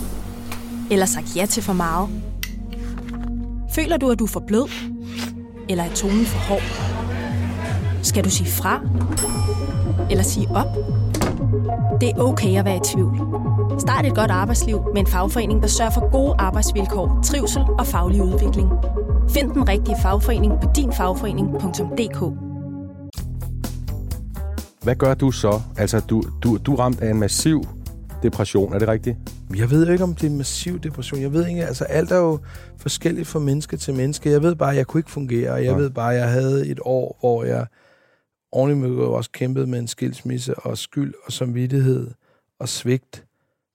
Eller sagt ja til for meget? Føler du, at du er for blød? Eller er tonen for hård? Skal du sige fra? Eller sige op? Det er okay at være i tvivl. Start et godt arbejdsliv med en fagforening, der sørger for gode arbejdsvilkår, trivsel og faglig udvikling. Find den rigtige fagforening på dinfagforening.dk Hvad gør du så? Altså, du, du, du er ramt af en massiv depression, er det rigtigt? Jeg ved jo ikke, om det er massiv depression. Jeg ved ikke, altså alt er jo forskelligt fra menneske til menneske. Jeg ved bare, at jeg kunne ikke fungere, jeg Nej. ved bare, at jeg havde et år, hvor jeg ordentligt også kæmpede med en skilsmisse og skyld og samvittighed og svigt,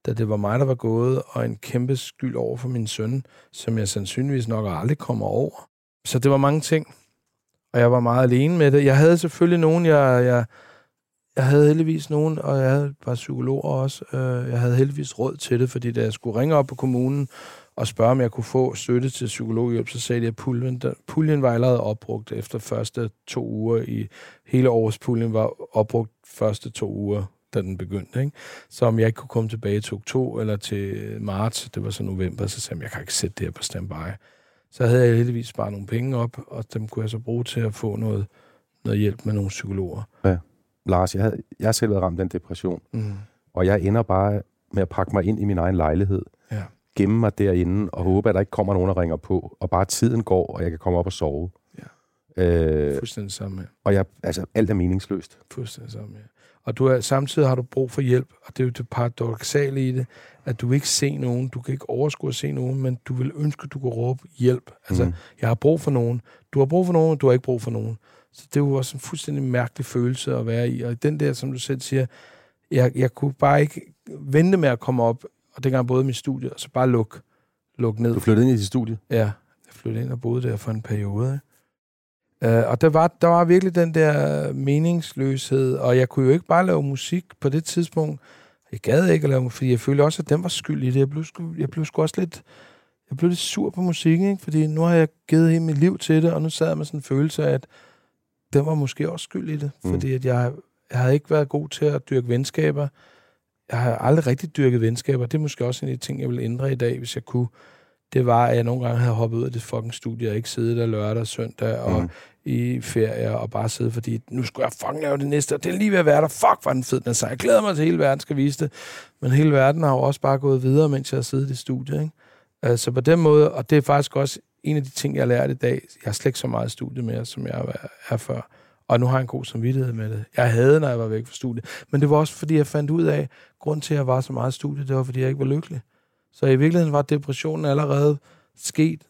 da det var mig, der var gået, og en kæmpe skyld over for min søn, som jeg sandsynligvis nok aldrig kommer over. Så det var mange ting, og jeg var meget alene med det. Jeg havde selvfølgelig nogen, jeg, jeg, jeg havde heldigvis nogen, og jeg havde et par psykologer også. Øh, Jeg havde heldigvis råd til det, fordi da jeg skulle ringe op på kommunen og spørge, om jeg kunne få støtte til psykologhjælp, så sagde de, at puljen, der, puljen var allerede opbrugt efter første to uger. i Hele årets puljen var opbrugt første to uger, da den begyndte. Ikke? Så om jeg ikke kunne komme tilbage til oktober eller til marts, det var så november, så sagde jeg, jeg kan ikke sætte det her på standby. Så havde jeg heldigvis bare nogle penge op, og dem kunne jeg så bruge til at få noget, noget hjælp med nogle psykologer. Ja. Lars, jeg, havde, jeg selv været ramt af en depression, Mm. og jeg ender bare med at pakke mig ind i min egen lejlighed, Ja. gemme mig derinde og håbe, at der ikke kommer nogen, der ringer på, og bare tiden går, og jeg kan komme op og sove. Øh, Fuldstændig samme, ja. og jeg, altså, alt er meningsløst. Fuldstændig samme, ja. Og du er, samtidig har du brug for hjælp, og det er jo det paradoxale i det, at du ikke se nogen, du kan ikke overskue at se nogen, men du vil ønske, at du kunne råbe hjælp. Altså, mm. jeg har brug for nogen. Du har brug for nogen, du har ikke brug for nogen. Så det jo også en fuldstændig mærkelig følelse at være i. Og den der, som du selv siger, jeg, jeg kunne bare ikke vente med at komme op, og dengang i mit studie, og så bare lukke luk ned. Du flyttede ind i dit studie? Ja, jeg flyttede ind og boede der for en periode. Uh, og der var, der var virkelig den der meningsløshed, og jeg kunne jo ikke bare lave musik på det tidspunkt. Jeg gad ikke at lave fordi jeg følte også, at den var skyld i det. Jeg blev, sgu, jeg blev sgu også lidt, jeg blev lidt sur på musikken, ikke? fordi nu har jeg givet hele mit liv til det, og nu sad jeg med sådan en følelse af, at den var måske også skyld i det, Mm. fordi at jeg, jeg havde ikke været god til at dyrke venskaber. Jeg har aldrig rigtig dyrket venskaber. Det er måske også en af de ting, jeg vil ændre i dag, hvis jeg kunne. Det var, at jeg nogle gange havde hoppet ud af det fucking studie, og ikke siddet der lørdag og søndag og Mm. i ferie, og bare sidde, fordi nu skulle jeg fucking lave det næste, og det er lige ved at være der. Fuck, hvor er den fed, den sang. Jeg glæder mig til, at hele verden skal vise det. Men hele verden har jo også bare gået videre, mens jeg har siddet i studiet. Ikke? Altså på den måde, og det er faktisk også en af de ting, jeg har lært i dag. Jeg har slet ikke så meget studie mere, som jeg er- før. Og nu har jeg en god samvittighed med det. Jeg havde, når jeg var væk fra studiet. Men det var også, fordi jeg fandt ud af, at grund til, at jeg var så meget i studiet, det var, fordi jeg ikke var lykkelig. Så i virkeligheden var depressionen allerede sket.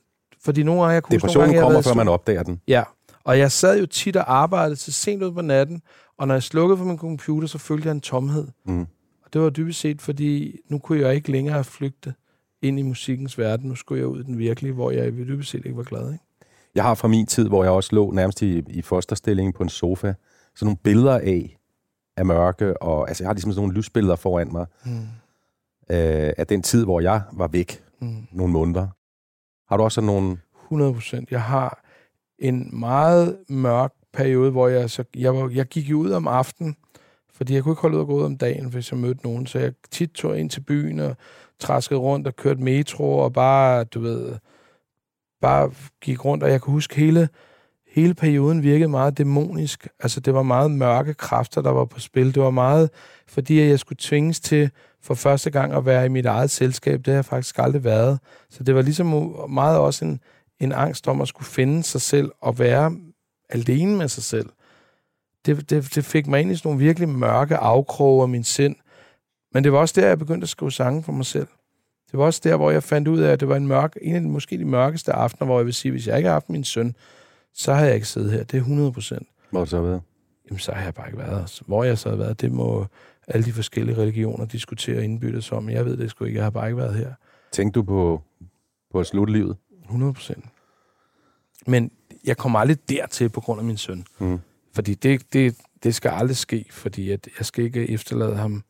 Fordi nogle gange, jeg kunne Depressionen gange, kommer, før man opdager den. Ja, og jeg sad jo tit og arbejdede til sent ud på natten, og når jeg slukkede for min computer, så følte jeg en tomhed. Mm. Og det var dybest set, fordi nu kunne jeg ikke længere flygte ind i musikkens verden. Nu skulle jeg ud i den virkelige, hvor jeg dybest set ikke var glad. Ikke? Jeg har fra min tid, hvor jeg også lå nærmest i, i fosterstilling på en sofa, så nogle billeder af, af mørke, og altså jeg har ligesom sådan nogle lysbilleder foran mig, Mm. øh, af den tid, hvor jeg var væk Mm. nogle måneder. Har du også sådan nogle... 100 procent. Jeg har en meget mørk periode, hvor jeg, så, jeg, var, jeg gik ud om aftenen, fordi jeg kunne ikke holde ud og gå ud om dagen, hvis jeg mødte nogen. Så jeg tit tog ind til byen og traskede rundt og kørte metro og bare, du ved, bare gik rundt. Og jeg kan huske, hele, hele perioden virkede meget dæmonisk. Altså, det var meget mørke kræfter, der var på spil. Det var meget, fordi jeg skulle tvinges til for første gang at være i mit eget selskab. Det har jeg faktisk aldrig været. Så det var ligesom meget også en, en angst om at skulle finde sig selv og være alene med sig selv. Det, det, det fik mig ind i sådan nogle virkelig mørke afkroge af min sind. Men det var også der, jeg begyndte at skrive sange for mig selv. Det var også der, hvor jeg fandt ud af, at det var en, mørk, en af de, måske de mørkeste aftener, hvor jeg vil sige, hvis jeg ikke havde haft min søn, så havde jeg ikke siddet her. Det er 100 procent. Hvor har du så været? Jamen, så har jeg bare ikke været her. Hvor jeg så har været, det må alle de forskellige religioner diskutere indbyttes om. Jeg ved det sgu ikke. Jeg har bare ikke været her. Tænkte du på, på at slutte livet? 100 procent. Men jeg kommer aldrig dertil på grund af min søn. Mm. Fordi det, det, det skal aldrig ske, fordi at jeg skal ikke efterlade ham.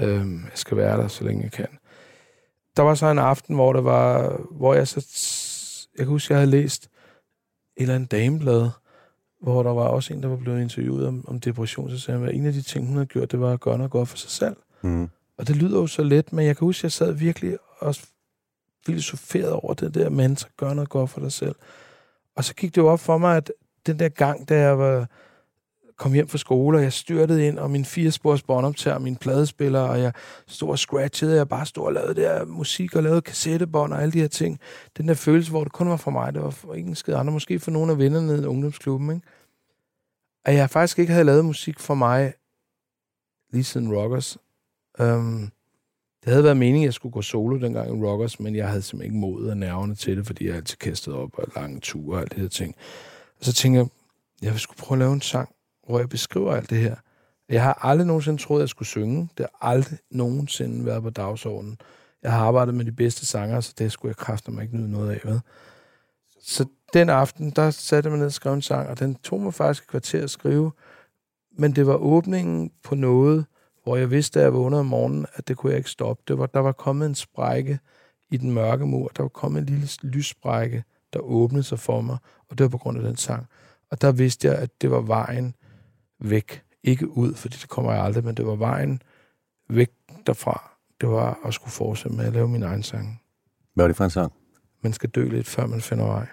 Øhm, jeg skal være der, så længe jeg kan. Der var så en aften, hvor, der var, hvor jeg så... Jeg kan huske, jeg havde læst et eller andet dameblad, hvor der var også en, der var blevet interviewet om, om depression. Så sagde han, at en af de ting, hun havde gjort, det var at gøre noget godt for sig selv. Mm. Og det lyder jo så let, men jeg kan huske, at jeg sad virkelig også filosoferet over det der mantra, gør noget godt for dig selv. Og så gik det jo op for mig, at den der gang, da jeg var, kom hjem fra skole, og jeg styrtede ind, og min firespors båndoptager, min pladespiller, og jeg stod og scratchede, og jeg bare stod og lavede der musik, og lavede kassettebånd og alle de her ting. Den der følelse, hvor det kun var for mig, det var for ingen skid andre, måske for nogle af vennerne i ungdomsklubben, ikke? At jeg faktisk ikke havde lavet musik for mig lige siden Rockers. Um, det havde været meningen, at jeg skulle gå solo dengang i Rockers, men jeg havde simpelthen ikke modet og nerverne til det, fordi jeg altid kastede op og lange ture og alt det her ting. Og så tænkte jeg, jeg skulle prøve at lave en sang, hvor jeg beskriver alt det her. Jeg har aldrig nogensinde troet, at jeg skulle synge. Det har aldrig nogensinde været på dagsordenen. Jeg har arbejdet med de bedste sanger, så det skulle jeg kræfte mig ikke nyde noget af. Ved. Så den aften, der satte jeg mig ned og skrev en sang, og den tog mig faktisk et kvarter at skrive. Men det var åbningen på noget, hvor jeg vidste, da jeg vågnede om morgenen, at det kunne jeg ikke stoppe. Det var, der var kommet en sprække i den mørke mur. Der var kommet en lille lyssprække, der åbnede sig for mig, og det var på grund af den sang. Og der vidste jeg, at det var vejen væk. Ikke ud, fordi det kommer jeg aldrig, men det var vejen væk derfra. Det var at skulle fortsætte med at lave min egen sang. Hvad var det for en sang? Man skal dø lidt, før man finder vej.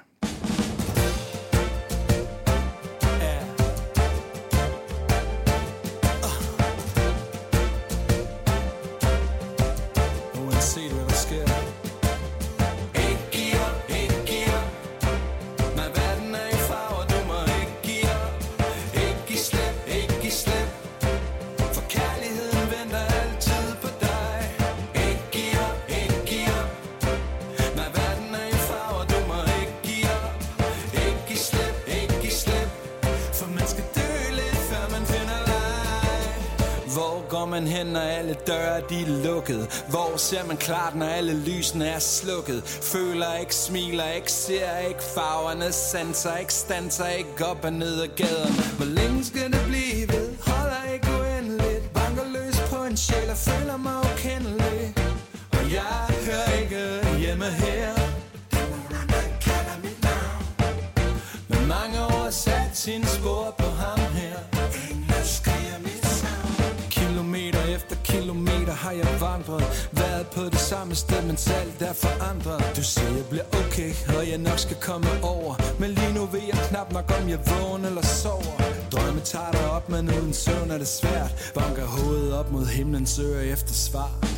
Smiler ikke, ser ikke farverne, sanser ikke, stanser ikke op og ned ad gaderne. Hvor længe skal det søger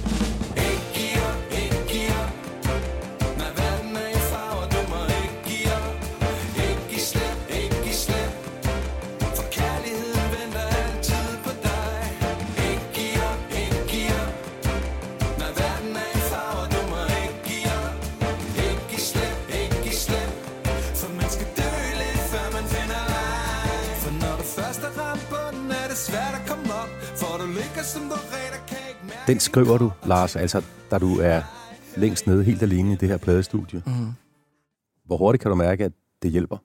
Den skriver du, Lars, altså, da du er længst nede helt alene i det her pladestudie. Mhm. Hvor hurtigt kan du mærke, at det hjælper?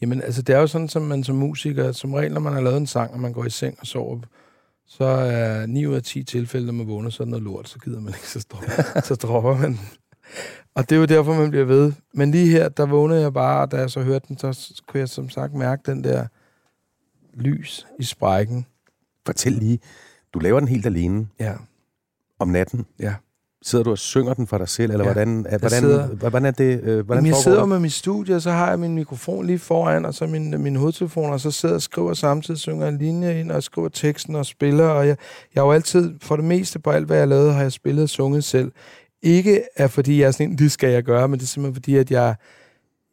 Jamen, altså, det er jo sådan, som man som musiker, som regel, når man har lavet en sang, og man går i seng og sover, så er 9 ud af 10 tilfælde, når man vågner, så er noget lort, så gider man ikke, så dropper, så dropper man. Og det er jo derfor, man bliver ved. Men lige her, der vågnede jeg bare, og da jeg så hørte den, så kunne jeg som sagt mærke den der lys i sprækken. Fortæl lige, du laver den helt alene Ja. Om natten. Ja. Sidder du og synger den for dig selv, eller Ja. hvordan, er, hvordan, sidder- hvordan er det? Øh, hvordan jeg sidder det? med mit studie, og så har jeg min mikrofon lige foran, og så min, min hovedtelefon, og så sidder jeg og skriver samtidig, synger en linje ind, og skriver teksten og spiller, og jeg, jeg har jo altid, for det meste på alt, hvad jeg lavede, har jeg spillet og sunget selv. Ikke er fordi, jeg er sådan, en, det skal jeg gøre, men det er simpelthen fordi, at jeg,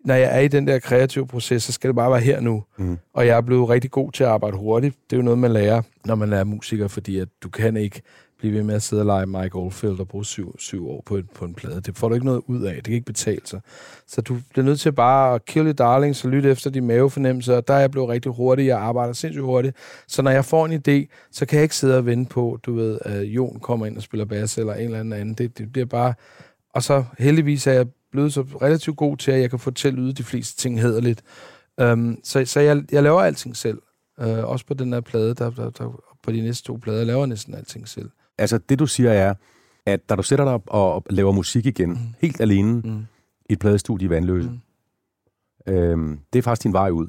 når jeg er i den der kreative proces, så skal det bare være her nu. Mm. Og jeg er blevet rigtig god til at arbejde hurtigt. Det er jo noget, man lærer, når man er musiker, fordi at du kan ikke blive ved med at sidde og lege Mike Oldfield og bruge syv, syv år på, et, på en plade. Det får du ikke noget ud af. Det kan ikke betale sig. Så du bliver nødt til bare at kill your darlings og lytte efter de mavefornemmelser. Og der er jeg blevet rigtig hurtig. Jeg arbejder sindssygt hurtigt. Så når jeg får en idé, så kan jeg ikke sidde og vente på, du ved, at Jon kommer ind og spiller bass eller en eller anden anden. Det, det bliver bare... Og så heldigvis er jeg blevet så relativt god til, at jeg kan fortælle ud de fleste ting hederligt. Um, øhm, så så jeg, jeg laver alting selv. Uh, også på den her plade, der, der, der, på de næste to plader, laver jeg næsten alting selv. Altså, det du siger er, at da du sætter dig op og laver musik igen, mm. helt alene, mm. i et pladestudie i Vandløse, mm. øhm, det er faktisk din vej ud.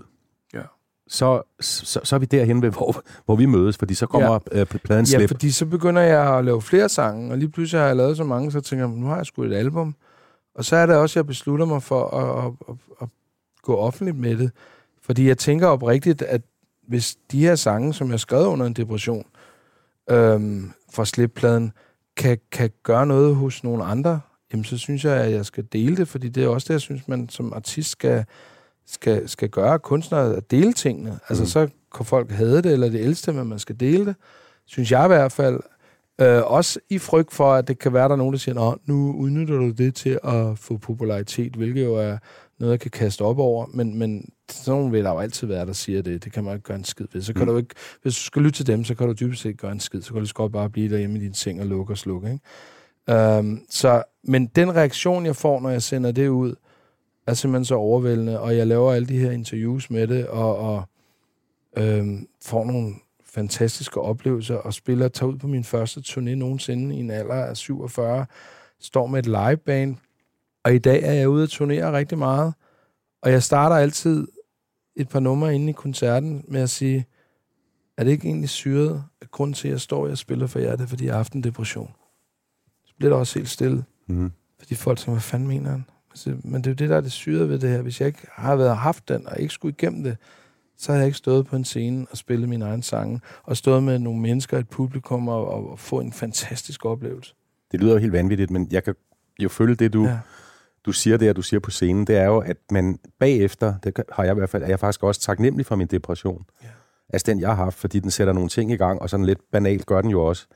Ja. Så, så, så er vi derhen ved, hvor, hvor vi mødes, fordi så kommer ja. øh, pladen Ja, slip. fordi så begynder jeg at lave flere sange, og lige pludselig har jeg lavet så mange, så tænker jeg, nu har jeg sgu et album. Og så er det også, at jeg beslutter mig for at, at, at, at gå offentligt med det. Fordi jeg tænker oprigtigt, at hvis de her sange, som jeg skrev under en depression, øhm, fra slippladen, kan, kan gøre noget hos nogle andre, jamen så synes jeg, at jeg skal dele det, fordi det er også det, jeg synes, man som artist skal, skal, skal gøre kunstnere at dele tingene. Altså Mm. så kan folk hade det, eller det ældste, men man skal dele det. Synes jeg i hvert fald. Øh, også i frygt for, at det kan være, der er nogen, der siger, Nå, nu udnytter du det til at få popularitet, hvilket jo er noget, jeg kan kaste op over. Men, men sådan nogen vil der jo altid være, der siger det. Det kan man ikke gøre en skid ved. Så kan Mm. du ikke, hvis du skal lytte til dem, så kan du dybest set gøre en skid. Så kan du lige godt bare blive derhjemme i din seng og lukke og slukke. Ikke? Um, så, men den reaktion, jeg får, når jeg sender det ud, er simpelthen så overvældende, og jeg laver alle de her interviews med det, og, og øhm, får nogle fantastiske oplevelser, og spiller, tager ud på min første turné nogensinde i en alder af 47, står med et liveband, og i dag er jeg ude at turnere rigtig meget, og jeg starter altid et par numre inde i koncerten med at sige, er det ikke egentlig syret, at grunden til, at jeg står og jeg spiller for jer, det er, fordi jeg har haft en depression. Så bliver der også helt stille. Mm. Fordi folk tænker, hvad fanden mener han? Men det er jo det, der er det syrede ved det her. Hvis jeg ikke har været haft den, og ikke skulle igennem det, så har jeg ikke stået på en scene og spillet mine egne sange, og stået med nogle mennesker, et publikum, og, og, og få en fantastisk oplevelse. Det lyder jo helt vanvittigt, men jeg kan jo følge det, du, Ja. Du siger der, du siger på scenen, det er jo, at man bagefter, det har jeg i hvert fald, er jeg faktisk også taknemmelig for min depression. Ja. Altså den, jeg har haft, fordi den sætter nogle ting i gang, og sådan lidt banalt gør den jo også,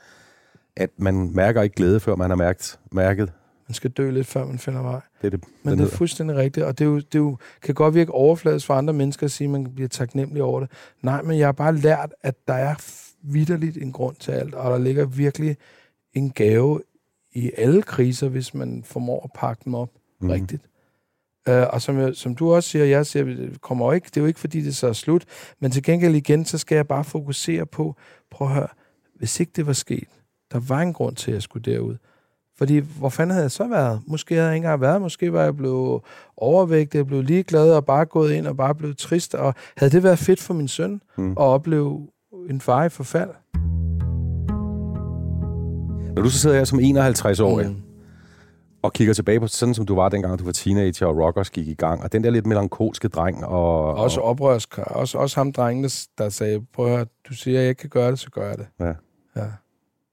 at man mærker ikke glæde, før man har mærket, mærket Man skal dø lidt, før man finder vej. det, er det, Men det er hedder. fuldstændig rigtigt, og det, er jo, det er jo, kan godt virke overfladisk for andre mennesker at sige, at man bliver taknemmelig over det. Nej, men jeg har bare lært, at der er vidderligt en grund til alt, og der ligger virkelig en gave i alle kriser, hvis man formår at pakke dem op. mm. rigtigt. Uh, og som, jeg, som du også siger, jeg siger, det kommer jo ikke, det er jo ikke, fordi det så er slut, men til gengæld igen, så skal jeg bare fokusere på, prøv at høre, hvis ikke det var sket, der var en grund til, at jeg skulle derud. Fordi, hvor fanden havde jeg så været? Måske havde jeg ikke engang været, måske var jeg blevet overvægtig, jeg blev ligeglad og bare gået ind og bare blevet trist. Og havde det været fedt for min søn Mm. at opleve en far i forfald? Når du så sidder her som 51-årig mm. Og kigger tilbage på sådan, som du var dengang, du var teenager og rockers gik i gang, og den der lidt melankolske dreng og... Også og, oprørsk. Også, også ham drengen, der, sagde, prøv at høre, du siger, at jeg ikke kan gøre det, så gør jeg det. Ja. ja.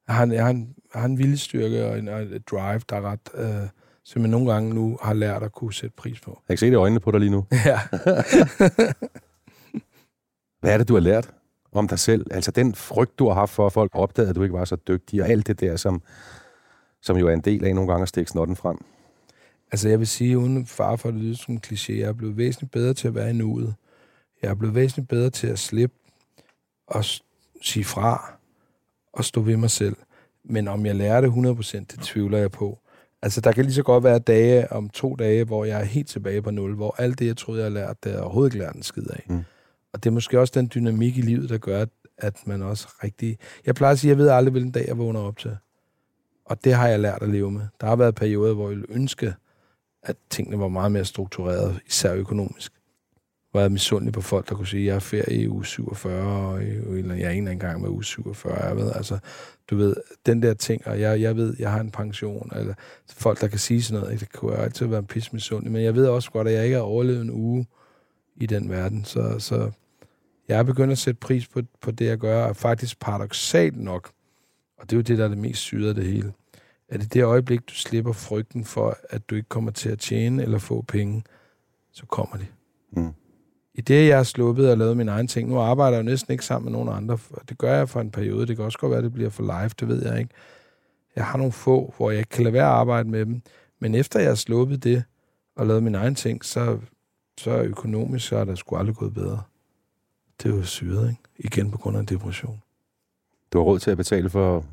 Jeg har en, jeg har en, jeg har en viljestyrke og en, og drive, der er ret, øh, som jeg nogle gange nu har lært at kunne sætte pris på. Jeg kan se det i øjnene på dig lige nu. Ja. Hvad er det, du har lært om dig selv? Altså den frygt, du har haft for, at folk opdagede, at du ikke var så dygtig, og alt det der, som, som jo er en del af nogle gange at stikke snotten frem. Altså, jeg vil sige, uden far for at det lyder som en kliché, jeg er blevet væsentligt bedre til at være i nuet. Jeg er blevet væsentligt bedre til at slippe og sige fra og stå ved mig selv. Men om jeg lærer det 100%, det tvivler jeg på. Altså, der kan lige så godt være dage om to dage, hvor jeg er helt tilbage på nul, hvor alt det, jeg troede, jeg havde lært, det er jeg overhovedet ikke lært en skid af. Mm. Og det er måske også den dynamik i livet, der gør, at, at man også rigtig... Jeg plejer at sige, at jeg ved aldrig, hvilken dag jeg vågner op til. Og det har jeg lært at leve med. Der har været perioder, hvor jeg ville ønske, at tingene var meget mere struktureret, især økonomisk. Hvor jeg er misundelig på folk, der kunne sige, at jeg er ferie i uge 47, og eller jeg er en eller anden gang med uge 47. Jeg ved, altså, du ved, den der ting, og jeg, jeg ved, jeg har en pension, eller folk, der kan sige sådan noget, ikke? det kunne jeg altid være en pis misundelig, men jeg ved også godt, at jeg ikke har overlevet en uge i den verden, så, så jeg er begyndt at sætte pris på, på det, jeg gør, og faktisk paradoxalt nok, og det er jo det, der er det mest syde af det hele, at i det øjeblik, du slipper frygten for, at du ikke kommer til at tjene eller få penge, så kommer de. Mm. I det, jeg har sluppet og lavet mine egne ting, nu arbejder jeg jo næsten ikke sammen med nogen andre. og Det gør jeg for en periode. Det kan også godt være, at det bliver for live, det ved jeg ikke. Jeg har nogle få, hvor jeg ikke kan lade være at arbejde med dem. Men efter jeg har sluppet det og lavet mine egne ting, så, så er økonomisk, så er der sgu aldrig gået bedre. Det er jo syret, ikke? Igen på grund af en depression. Du har råd til at betale for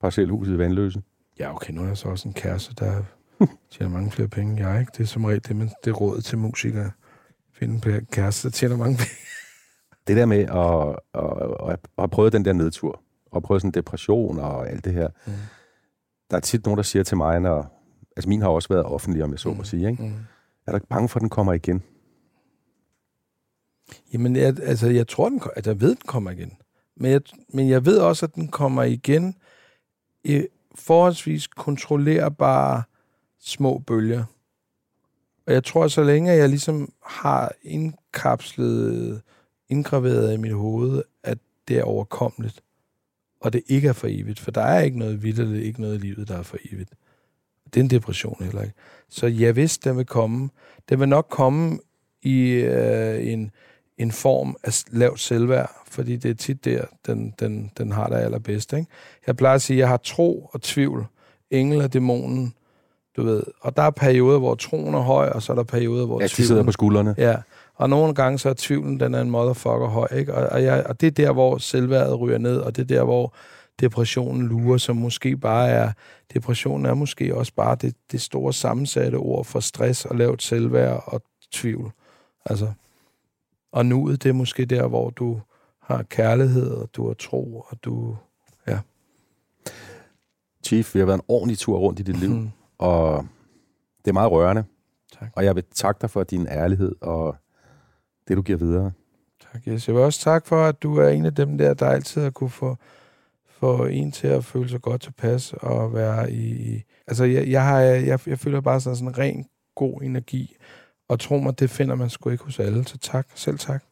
parcelhuset i Vandløse. Ja, okay, nu er jeg så også en kæreste, der tjener mange flere penge end jeg, ikke? Det er som regel det, men det rådet til musikere. Finde en kæreste, der tjener mange penge. Det der med at, at, at, at have prøvet den der nedtur, og prøvet sådan depression og alt det her. Mm. Der er tit nogen, der siger til mig, når... Altså min har også været offentlig, om jeg så må sige, ikke? Mm. Er du ikke bange for, at den kommer igen? Jamen, jeg, altså, jeg tror, den, at jeg ved, den kommer igen. Men jeg, men jeg ved også, at den kommer igen i forholdsvis kontrollerbare små bølger. Og jeg tror, så længe jeg ligesom har indkapslet, indgraveret i mit hoved, at det er overkommeligt, og det ikke er for evigt, for der er ikke noget vildt, ikke noget i livet, der er for evigt. Det er en depression heller ikke. Så jeg vidste, den vil komme. Den vil nok komme i øh, en, en form af lavt selvværd, fordi det er tit der, den, den, den har det allerbedst. Ikke? Jeg plejer at sige, at jeg har tro og tvivl. Engel og dæmonen, du ved. Og der er perioder, hvor troen er høj, og så er der perioder, hvor Ja, de tvivlen... sidder på skuldrene. Ja, og nogle gange så er tvivlen, den er en motherfucker høj, ikke? Og, og, jeg, og det er der, hvor selvværdet ryger ned, og det er der, hvor depressionen lurer, som måske bare er... Depressionen er måske også bare det, det store sammensatte ord for stress og lavt selvværd og tvivl. Altså, og nuet, det er måske der, hvor du har kærlighed, og du har tro, og du... Ja. Chief, vi har været en ordentlig tur rundt i dit liv, Mhm. og det er meget rørende. Tak. Og jeg vil takke dig for din ærlighed og det, du giver videre. Tak, yes. Jeg vil også tak for, at du er en af dem der, der altid har kunne få, få en til at føle sig godt tilpas og være i... i altså, jeg, jeg, har, jeg, jeg føler bare sådan, sådan en ren, god energi, og tro mig, det finder man sgu ikke hos alle, så tak. Selv tak.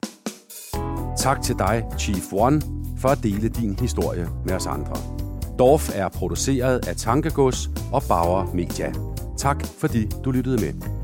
Tak til dig, Chief One, for at dele din historie med os andre. Dorf er produceret af Tankegods og Bauer Media. Tak fordi du lyttede med.